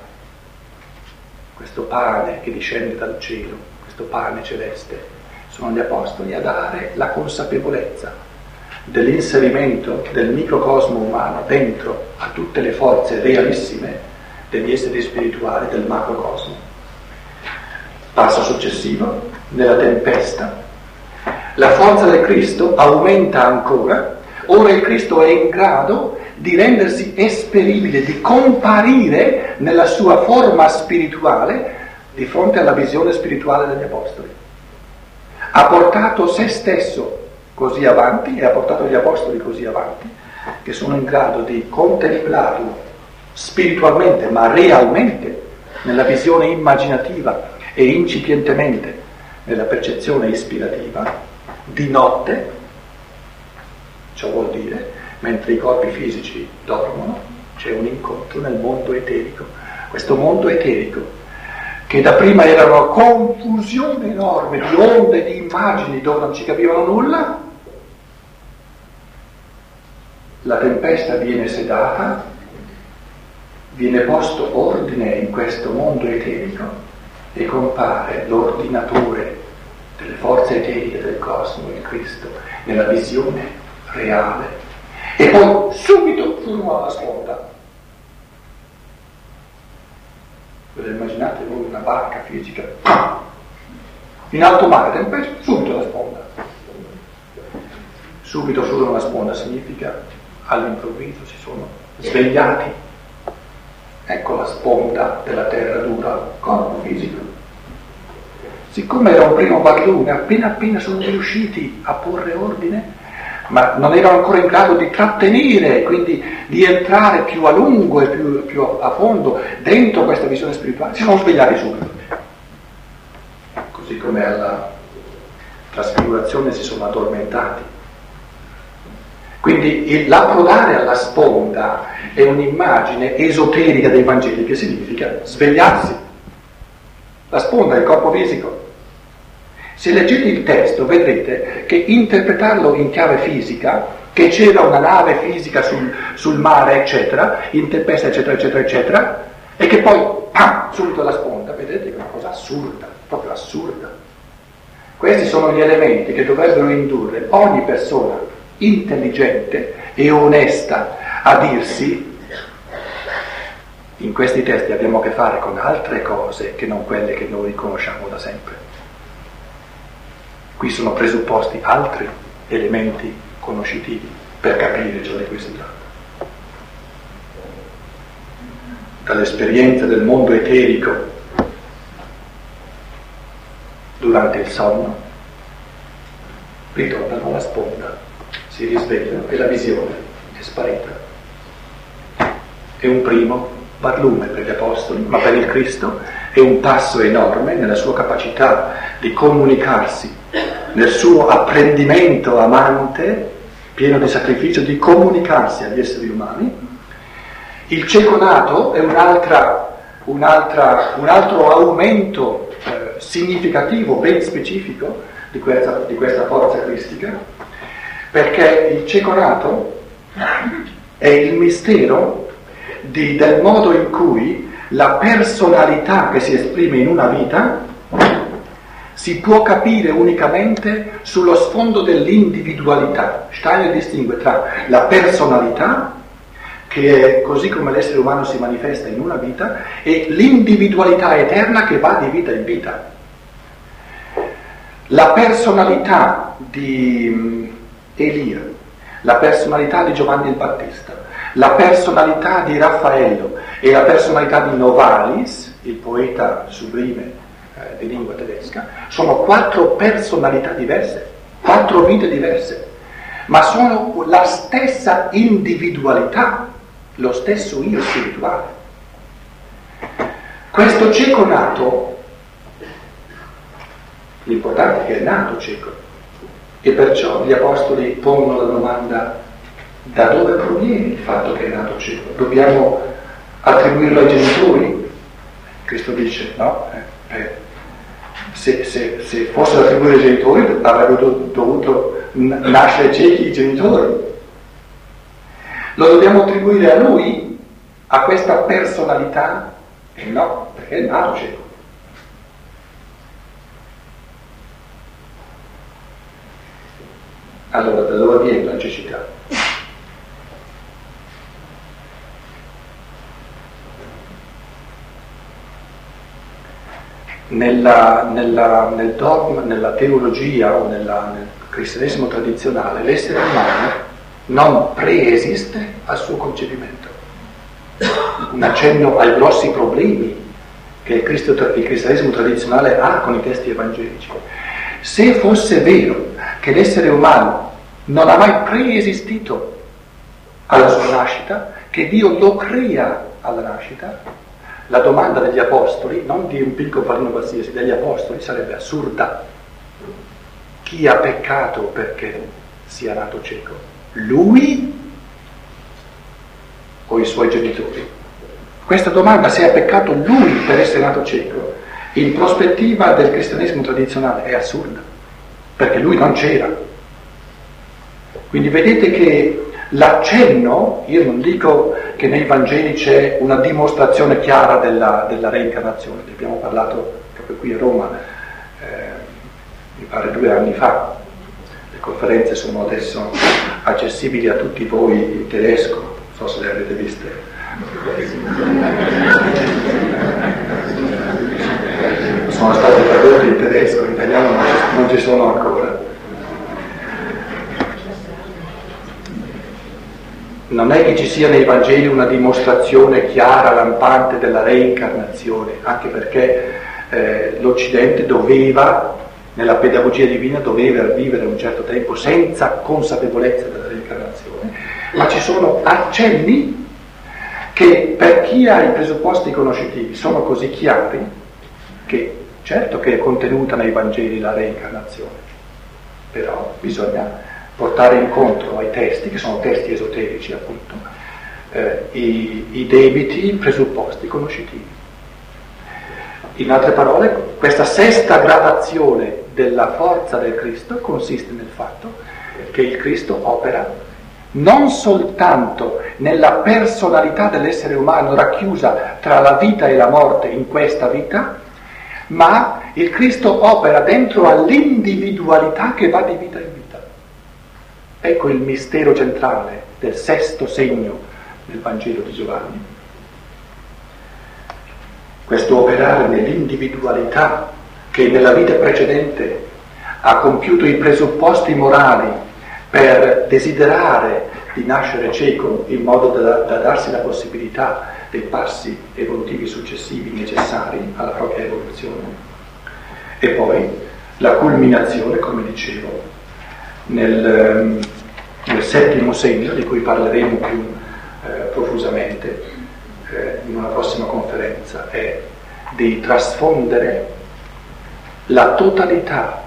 questo pane che discende dal cielo, questo pane celeste, sono gli apostoli a dare la consapevolezza dell'inserimento del microcosmo umano dentro a tutte le forze realissime degli esseri spirituali del macrocosmo. Passo successivo, nella tempesta, la forza del Cristo aumenta ancora, ora il Cristo è in grado di rendersi esperibile, di comparire nella sua forma spirituale di fronte alla visione spirituale degli Apostoli. Ha portato se stesso così avanti e ha portato gli Apostoli così avanti che sono in grado di contemplarlo spiritualmente, ma realmente, nella visione immaginativa e incipientemente nella percezione ispirativa, di notte, ciò vuol dire mentre i corpi fisici dormono, c'è un incontro nel mondo eterico. Questo mondo eterico, che da prima era una confusione enorme di onde, di immagini dove non ci capivano nulla, la tempesta viene sedata, viene posto ordine in questo mondo eterico e compare l'ordinatore delle forze eteriche del cosmo, il Cristo, nella visione reale e poi subito furono alla sponda. Ve immaginate voi una barca fisica in alto mare, tempesta, subito alla sponda. Subito furono alla sponda significa all'improvviso si sono svegliati. Ecco la sponda della terra dura, corpo fisico. Siccome era un primo barlume, appena appena sono riusciti a porre ordine, ma non erano ancora in grado di trattenere, quindi di entrare più a lungo e più, più a fondo dentro questa visione spirituale, si sono svegliati subito. Così come alla trasfigurazione si sono addormentati. Quindi il, l'approdare alla sponda è un'immagine esoterica dei Vangeli che significa svegliarsi. La sponda è il corpo fisico. Se leggete il testo vedrete che interpretarlo in chiave fisica, che c'era una nave fisica sul, sul mare, eccetera, in tempesta, eccetera, eccetera, eccetera, e che poi, pam, subito la sponda, vedete che è una cosa assurda, proprio assurda. Questi sono gli elementi che dovrebbero indurre ogni persona intelligente e onesta a dirsi in questi testi abbiamo a che fare con altre cose che non quelle che noi conosciamo da sempre. Qui sono presupposti altri elementi conoscitivi per capire ciò di cui si tratta. Dall'esperienza del mondo eterico durante il sonno, ritornano alla sponda, si risvegliano e la visione è sparita. È un primo barlume per gli apostoli, ma per il Cristo è un passo enorme nella sua capacità di comunicarsi, nel suo apprendimento amante, pieno di sacrificio, di comunicarsi agli esseri umani. Il cieco nato è un'altra, un'altra, un altro aumento eh, significativo, ben specifico di questa, di questa forza cristica, perché il cieco nato è il mistero di, del modo in cui la personalità che si esprime in una vita si può capire unicamente sullo sfondo dell'individualità. Steiner distingue tra la personalità, che è così come l'essere umano si manifesta in una vita, e l'individualità eterna che va di vita in vita. La personalità di mm, Elia, la personalità di Giovanni il Battista, la personalità di Raffaello e la personalità di Novalis, il poeta sublime eh, di lingua tedesca, sono quattro personalità diverse, quattro vite diverse, ma sono la stessa individualità, lo stesso io spirituale. Questo cieco nato, l'importante è che è nato cieco, e perciò gli apostoli pongono la domanda da dove proviene il fatto che è nato cieco? Dobbiamo attribuirlo ai genitori? Cristo dice no, eh, eh, se, se, se fossero attribuiti ai genitori avrebbero dovuto nascere ciechi i genitori. Lo dobbiamo attribuire a lui, a questa personalità? E no, perché è nato cieco. Allora, da dove viene la cecità? Nella, nella, nel dogma, nella teologia o nella, nel cristianesimo tradizionale l'essere umano non preesiste al suo concepimento. Un accenno ai grossi problemi che il, Cristo, il cristianesimo tradizionale ha con i testi evangelici. Se fosse vero che l'essere umano non ha mai preesistito alla sua nascita, che Dio lo crea alla nascita, la domanda degli apostoli, non di un piccolo padrino qualsiasi, degli apostoli sarebbe assurda. Chi ha peccato perché sia nato cieco? Lui o i suoi genitori? Questa domanda, se ha peccato lui per essere nato cieco, in prospettiva del cristianesimo tradizionale è assurda perché lui non c'era. Quindi vedete che l'accenno, io non dico che nei Vangeli c'è una dimostrazione chiara della, della reincarnazione, ne abbiamo parlato proprio qui a Roma, eh, mi pare due anni fa, le conferenze sono adesso accessibili a tutti voi in tedesco, non so se le avete viste. Sono state tradotte in tedesco, in italiano non ci sono ancora. Non è che ci sia nei Vangeli una dimostrazione chiara, lampante della reincarnazione, anche perché eh, l'Occidente doveva, nella pedagogia divina, doveva vivere un certo tempo senza consapevolezza della reincarnazione, ma ci sono accenni che per chi ha i presupposti conoscitivi sono così chiari che certo che è contenuta nei Vangeli la reincarnazione, però bisogna portare incontro ai testi, che sono testi esoterici appunto, eh, i, i debiti, presupposti conoscitivi. In altre parole, questa sesta gradazione della forza del Cristo consiste nel fatto che il Cristo opera non soltanto nella personalità dell'essere umano racchiusa tra la vita e la morte in questa vita, ma il Cristo opera dentro all'individualità che va di vita in vita. Ecco il mistero centrale del sesto segno del Vangelo di Giovanni questo operare nell'individualità che nella vita precedente ha compiuto i presupposti morali per desiderare di nascere cieco in modo da, da darsi la possibilità dei passi evolutivi successivi necessari alla propria evoluzione. E poi la culminazione, come dicevo, nel, nel settimo segno di cui parleremo più eh, profusamente, eh, in una prossima conferenza è di trasfondere la totalità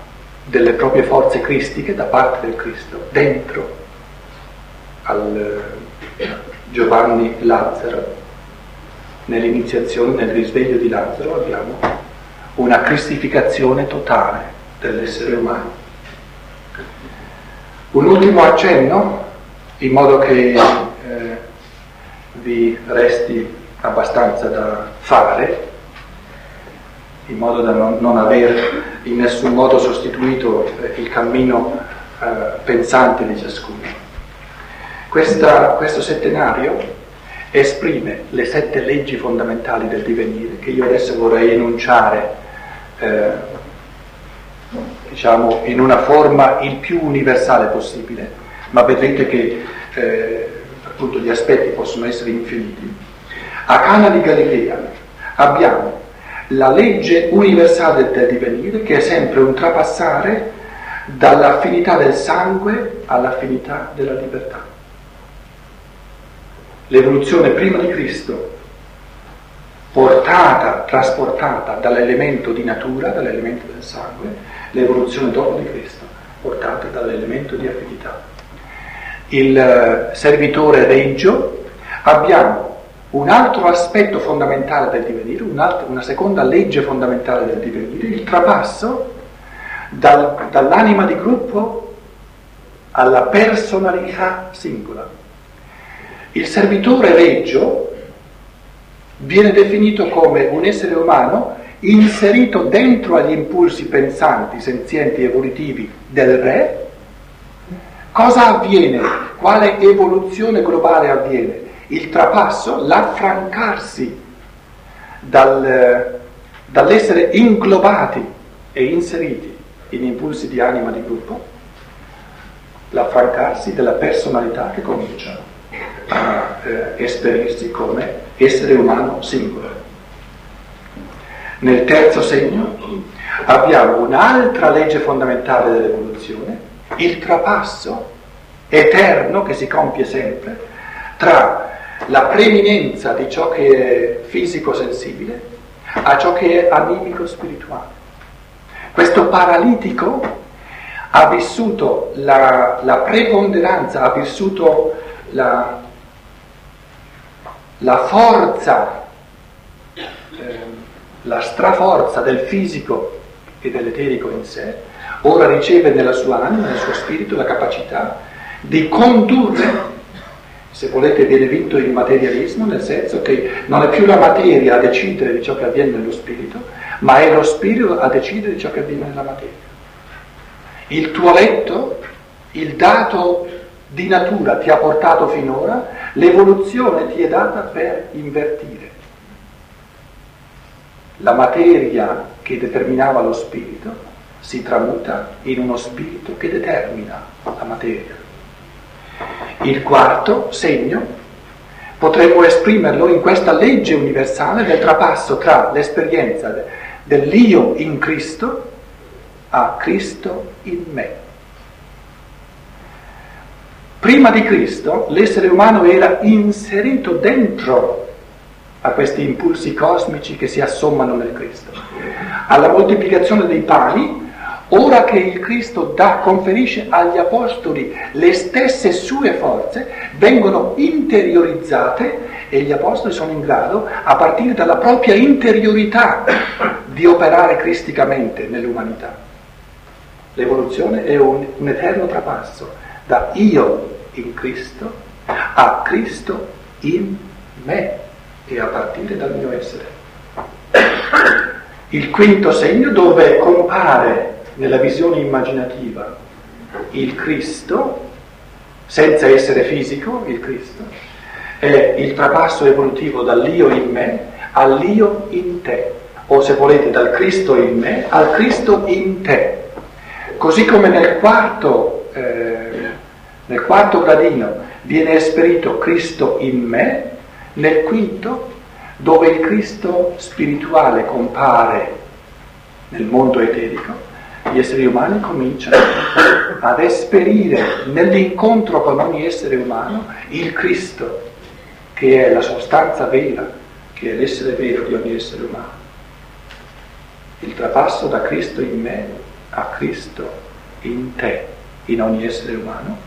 delle proprie forze cristiche da parte del Cristo dentro al eh, Giovanni Lazzaro. Nell'iniziazione, nel risveglio di Lazzaro abbiamo una cristificazione totale dell'essere umano. Un ultimo accenno, in modo che eh, vi resti abbastanza da fare, in modo da non, non aver in nessun modo sostituito eh, il cammino eh, pensante di ciascuno. Questa, questo settenario esprime le sette leggi fondamentali del divenire che io adesso vorrei enunciare eh, diciamo in una forma il più universale possibile, ma vedrete che eh, appunto gli aspetti possono essere infiniti. A Cana di Galilea abbiamo la legge universale del divenire che è sempre un trapassare dall'affinità del sangue all'affinità della libertà. L'evoluzione prima di Cristo, portata, trasportata dall'elemento di natura, dall'elemento del sangue, l'evoluzione dopo di Cristo, portata dall'elemento di affinità il eh, servitore reggio, abbiamo un altro aspetto fondamentale del divenire, una seconda legge fondamentale del divenire, il trapasso dal, dall'anima di gruppo alla personalità singola. Il servitore reggio viene definito come un essere umano inserito dentro agli impulsi pensanti, senzienti, evolutivi del re, Cosa avviene? Quale evoluzione globale avviene? Il trapasso, l'affrancarsi dal, dall'essere inglobati e inseriti in impulsi di anima di gruppo, l'affrancarsi della personalità che comincia a eh, esperirsi come essere umano singolo. Nel terzo segno abbiamo un'altra legge fondamentale dell'evoluzione, il trapasso eterno che si compie sempre tra la preeminenza di ciò che è fisico-sensibile a ciò che è animico-spirituale. Questo paralitico ha vissuto la, la preponderanza, ha vissuto la, la forza, la straforza del fisico e dell'eterico in sé, ora riceve nella sua anima, nel suo spirito, la capacità di condurre, se volete viene vinto il materialismo, nel senso che non è più la materia a decidere di ciò che avviene nello spirito, ma è lo spirito a decidere di ciò che avviene nella materia. Il tuo letto, il dato di natura ti ha portato finora, l'evoluzione ti è data per invertire. La materia che determinava lo spirito si tramuta in uno spirito che determina la materia. Il quarto segno potremmo esprimerlo in questa legge universale del trapasso tra l'esperienza dell'io in Cristo a Cristo in me. Prima di Cristo l'essere umano era inserito dentro a questi impulsi cosmici che si assommano nel Cristo. Alla moltiplicazione dei pani, ora che il Cristo dà, conferisce agli apostoli le stesse sue forze, vengono interiorizzate e gli apostoli sono in grado, a partire dalla propria interiorità, di operare cristicamente nell'umanità. L'evoluzione è un, un eterno trapasso da io in Cristo a Cristo in me e a partire dal mio essere. Il quinto segno dove compare nella visione immaginativa il Cristo, senza essere fisico, il Cristo, è il trapasso evolutivo dall'io in me all'io in te, o se volete dal Cristo in me al Cristo in te. Così come nel quarto, eh, nel quarto gradino viene esperito Cristo in me, nel quinto, dove il Cristo spirituale compare nel mondo eterico, gli esseri umani cominciano ad esperire nell'incontro con ogni essere umano il Cristo, che è la sostanza vera, che è l'essere vero di ogni essere umano. Il trapasso da Cristo in me a Cristo in te, in ogni essere umano.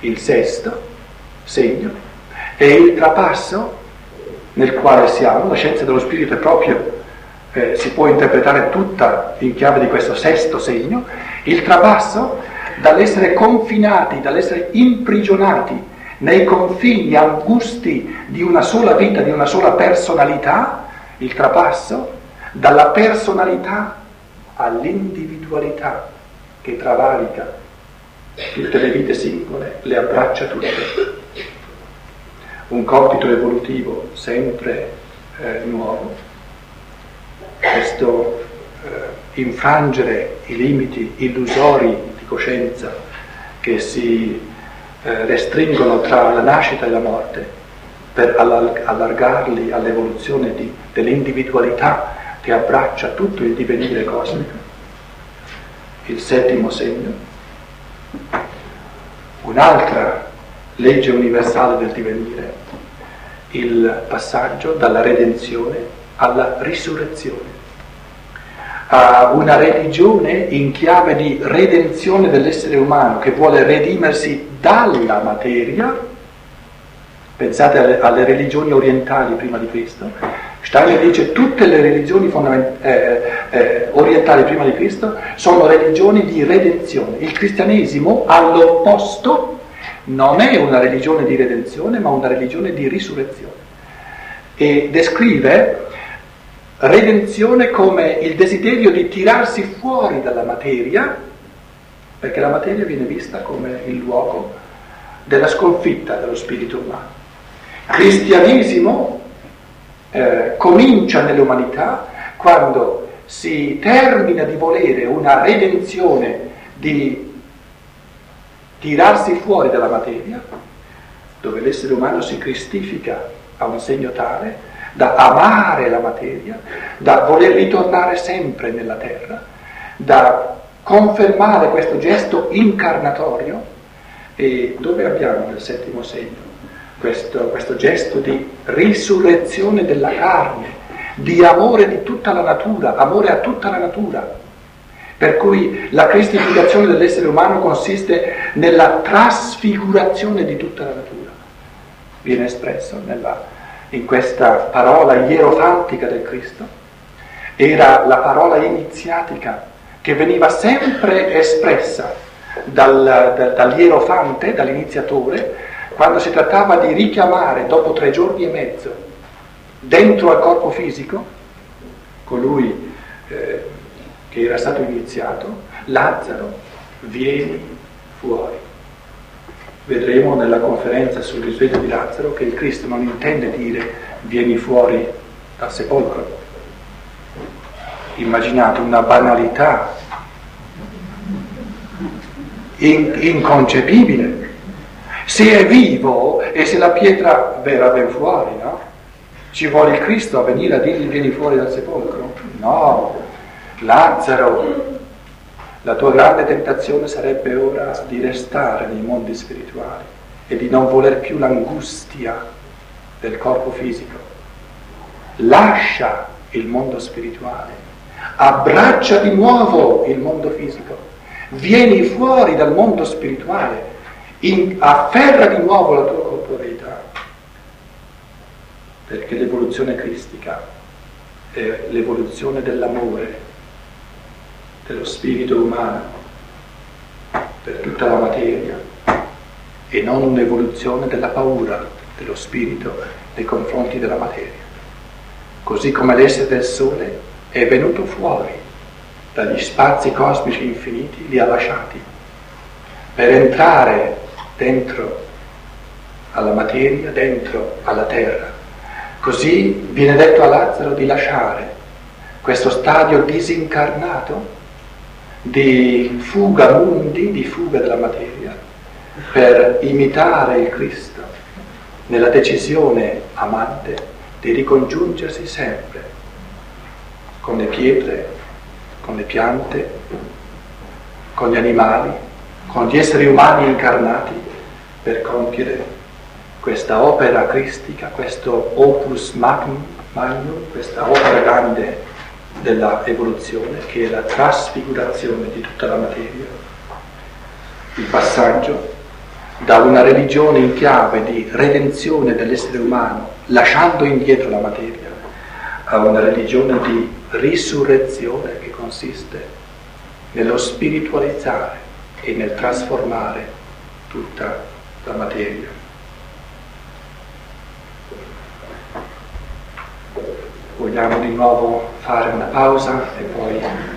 Il sesto segno è il trapasso nel quale siamo, la scienza dello spirito è proprio, eh, si può interpretare tutta in chiave di questo sesto segno, il trapasso dall'essere confinati, dall'essere imprigionati nei confini angusti di una sola vita, di una sola personalità, il trapasso dalla personalità all'individualità che travalica tutte le vite singole, le abbraccia tutte un compito evolutivo sempre eh, nuovo, questo eh, infrangere i limiti illusori di coscienza che si eh, restringono tra la nascita e la morte per allargarli all'evoluzione di, dell'individualità che abbraccia tutto il divenire cosmico. Il settimo segno, un'altra legge universale del divenire, il passaggio dalla redenzione alla risurrezione. A una religione in chiave di redenzione dell'essere umano che vuole redimersi dalla materia, pensate alle, alle religioni orientali prima di Cristo, Steiner dice tutte le religioni eh, eh, orientali prima di Cristo sono religioni di redenzione. Il cristianesimo all'opposto non è una religione di redenzione, ma una religione di risurrezione. E descrive redenzione come il desiderio di tirarsi fuori dalla materia, perché la materia viene vista come il luogo della sconfitta dello spirito umano. Cristianesimo eh, comincia nell'umanità quando si termina di volere una redenzione di tirarsi fuori dalla materia, dove l'essere umano si cristifica a un segno tale da amare la materia, da voler ritornare sempre nella terra, da confermare questo gesto incarnatorio e dove abbiamo nel settimo segno questo, questo gesto di risurrezione della carne, di amore di tutta la natura, amore a tutta la natura. Per cui la cristificazione dell'essere umano consiste nella trasfigurazione di tutta la natura. Viene espresso nella, in questa parola ierofantica del Cristo. Era la parola iniziatica che veniva sempre espressa dal, dal, dall'ierofante, dall'iniziatore, quando si trattava di richiamare dopo tre giorni e mezzo dentro al corpo fisico colui eh, che era stato iniziato, Lazzaro, vieni fuori. Vedremo nella conferenza sul risveglio di Lazzaro che il Cristo non intende dire vieni fuori dal sepolcro. Immaginate una banalità in, inconcepibile. Se è vivo e se la pietra verrà ben fuori, no? Ci vuole il Cristo a venire a dirgli vieni fuori dal sepolcro? No, Lazzaro, la tua grande tentazione sarebbe ora di restare nei mondi spirituali e di non voler più l'angustia del corpo fisico. Lascia il mondo spirituale, abbraccia di nuovo il mondo fisico, vieni fuori dal mondo spirituale, in, afferra di nuovo la tua corporeità, perché l'evoluzione cristica è l'evoluzione dell'amore, dello spirito umano per tutta la materia e non un'evoluzione della paura dello spirito nei confronti della materia. Così come l'essere del sole è venuto fuori dagli spazi cosmici infiniti, li ha lasciati, per entrare dentro alla materia, dentro alla terra. Così viene detto a Lazzaro di lasciare questo stadio disincarnato di fuga mundi, di fuga della materia, per imitare il Cristo nella decisione amante di ricongiungersi sempre con le pietre, con le piante, con gli animali, con gli esseri umani incarnati per compiere questa opera cristica, questo opus magnum, questa opera grande della evoluzione che è la trasfigurazione di tutta la materia, il passaggio da una religione in chiave di redenzione dell'essere umano, lasciando indietro la materia, a una religione di risurrezione che consiste nello spiritualizzare e nel trasformare tutta la materia. Vogliamo di nuovo fare una pausa e poi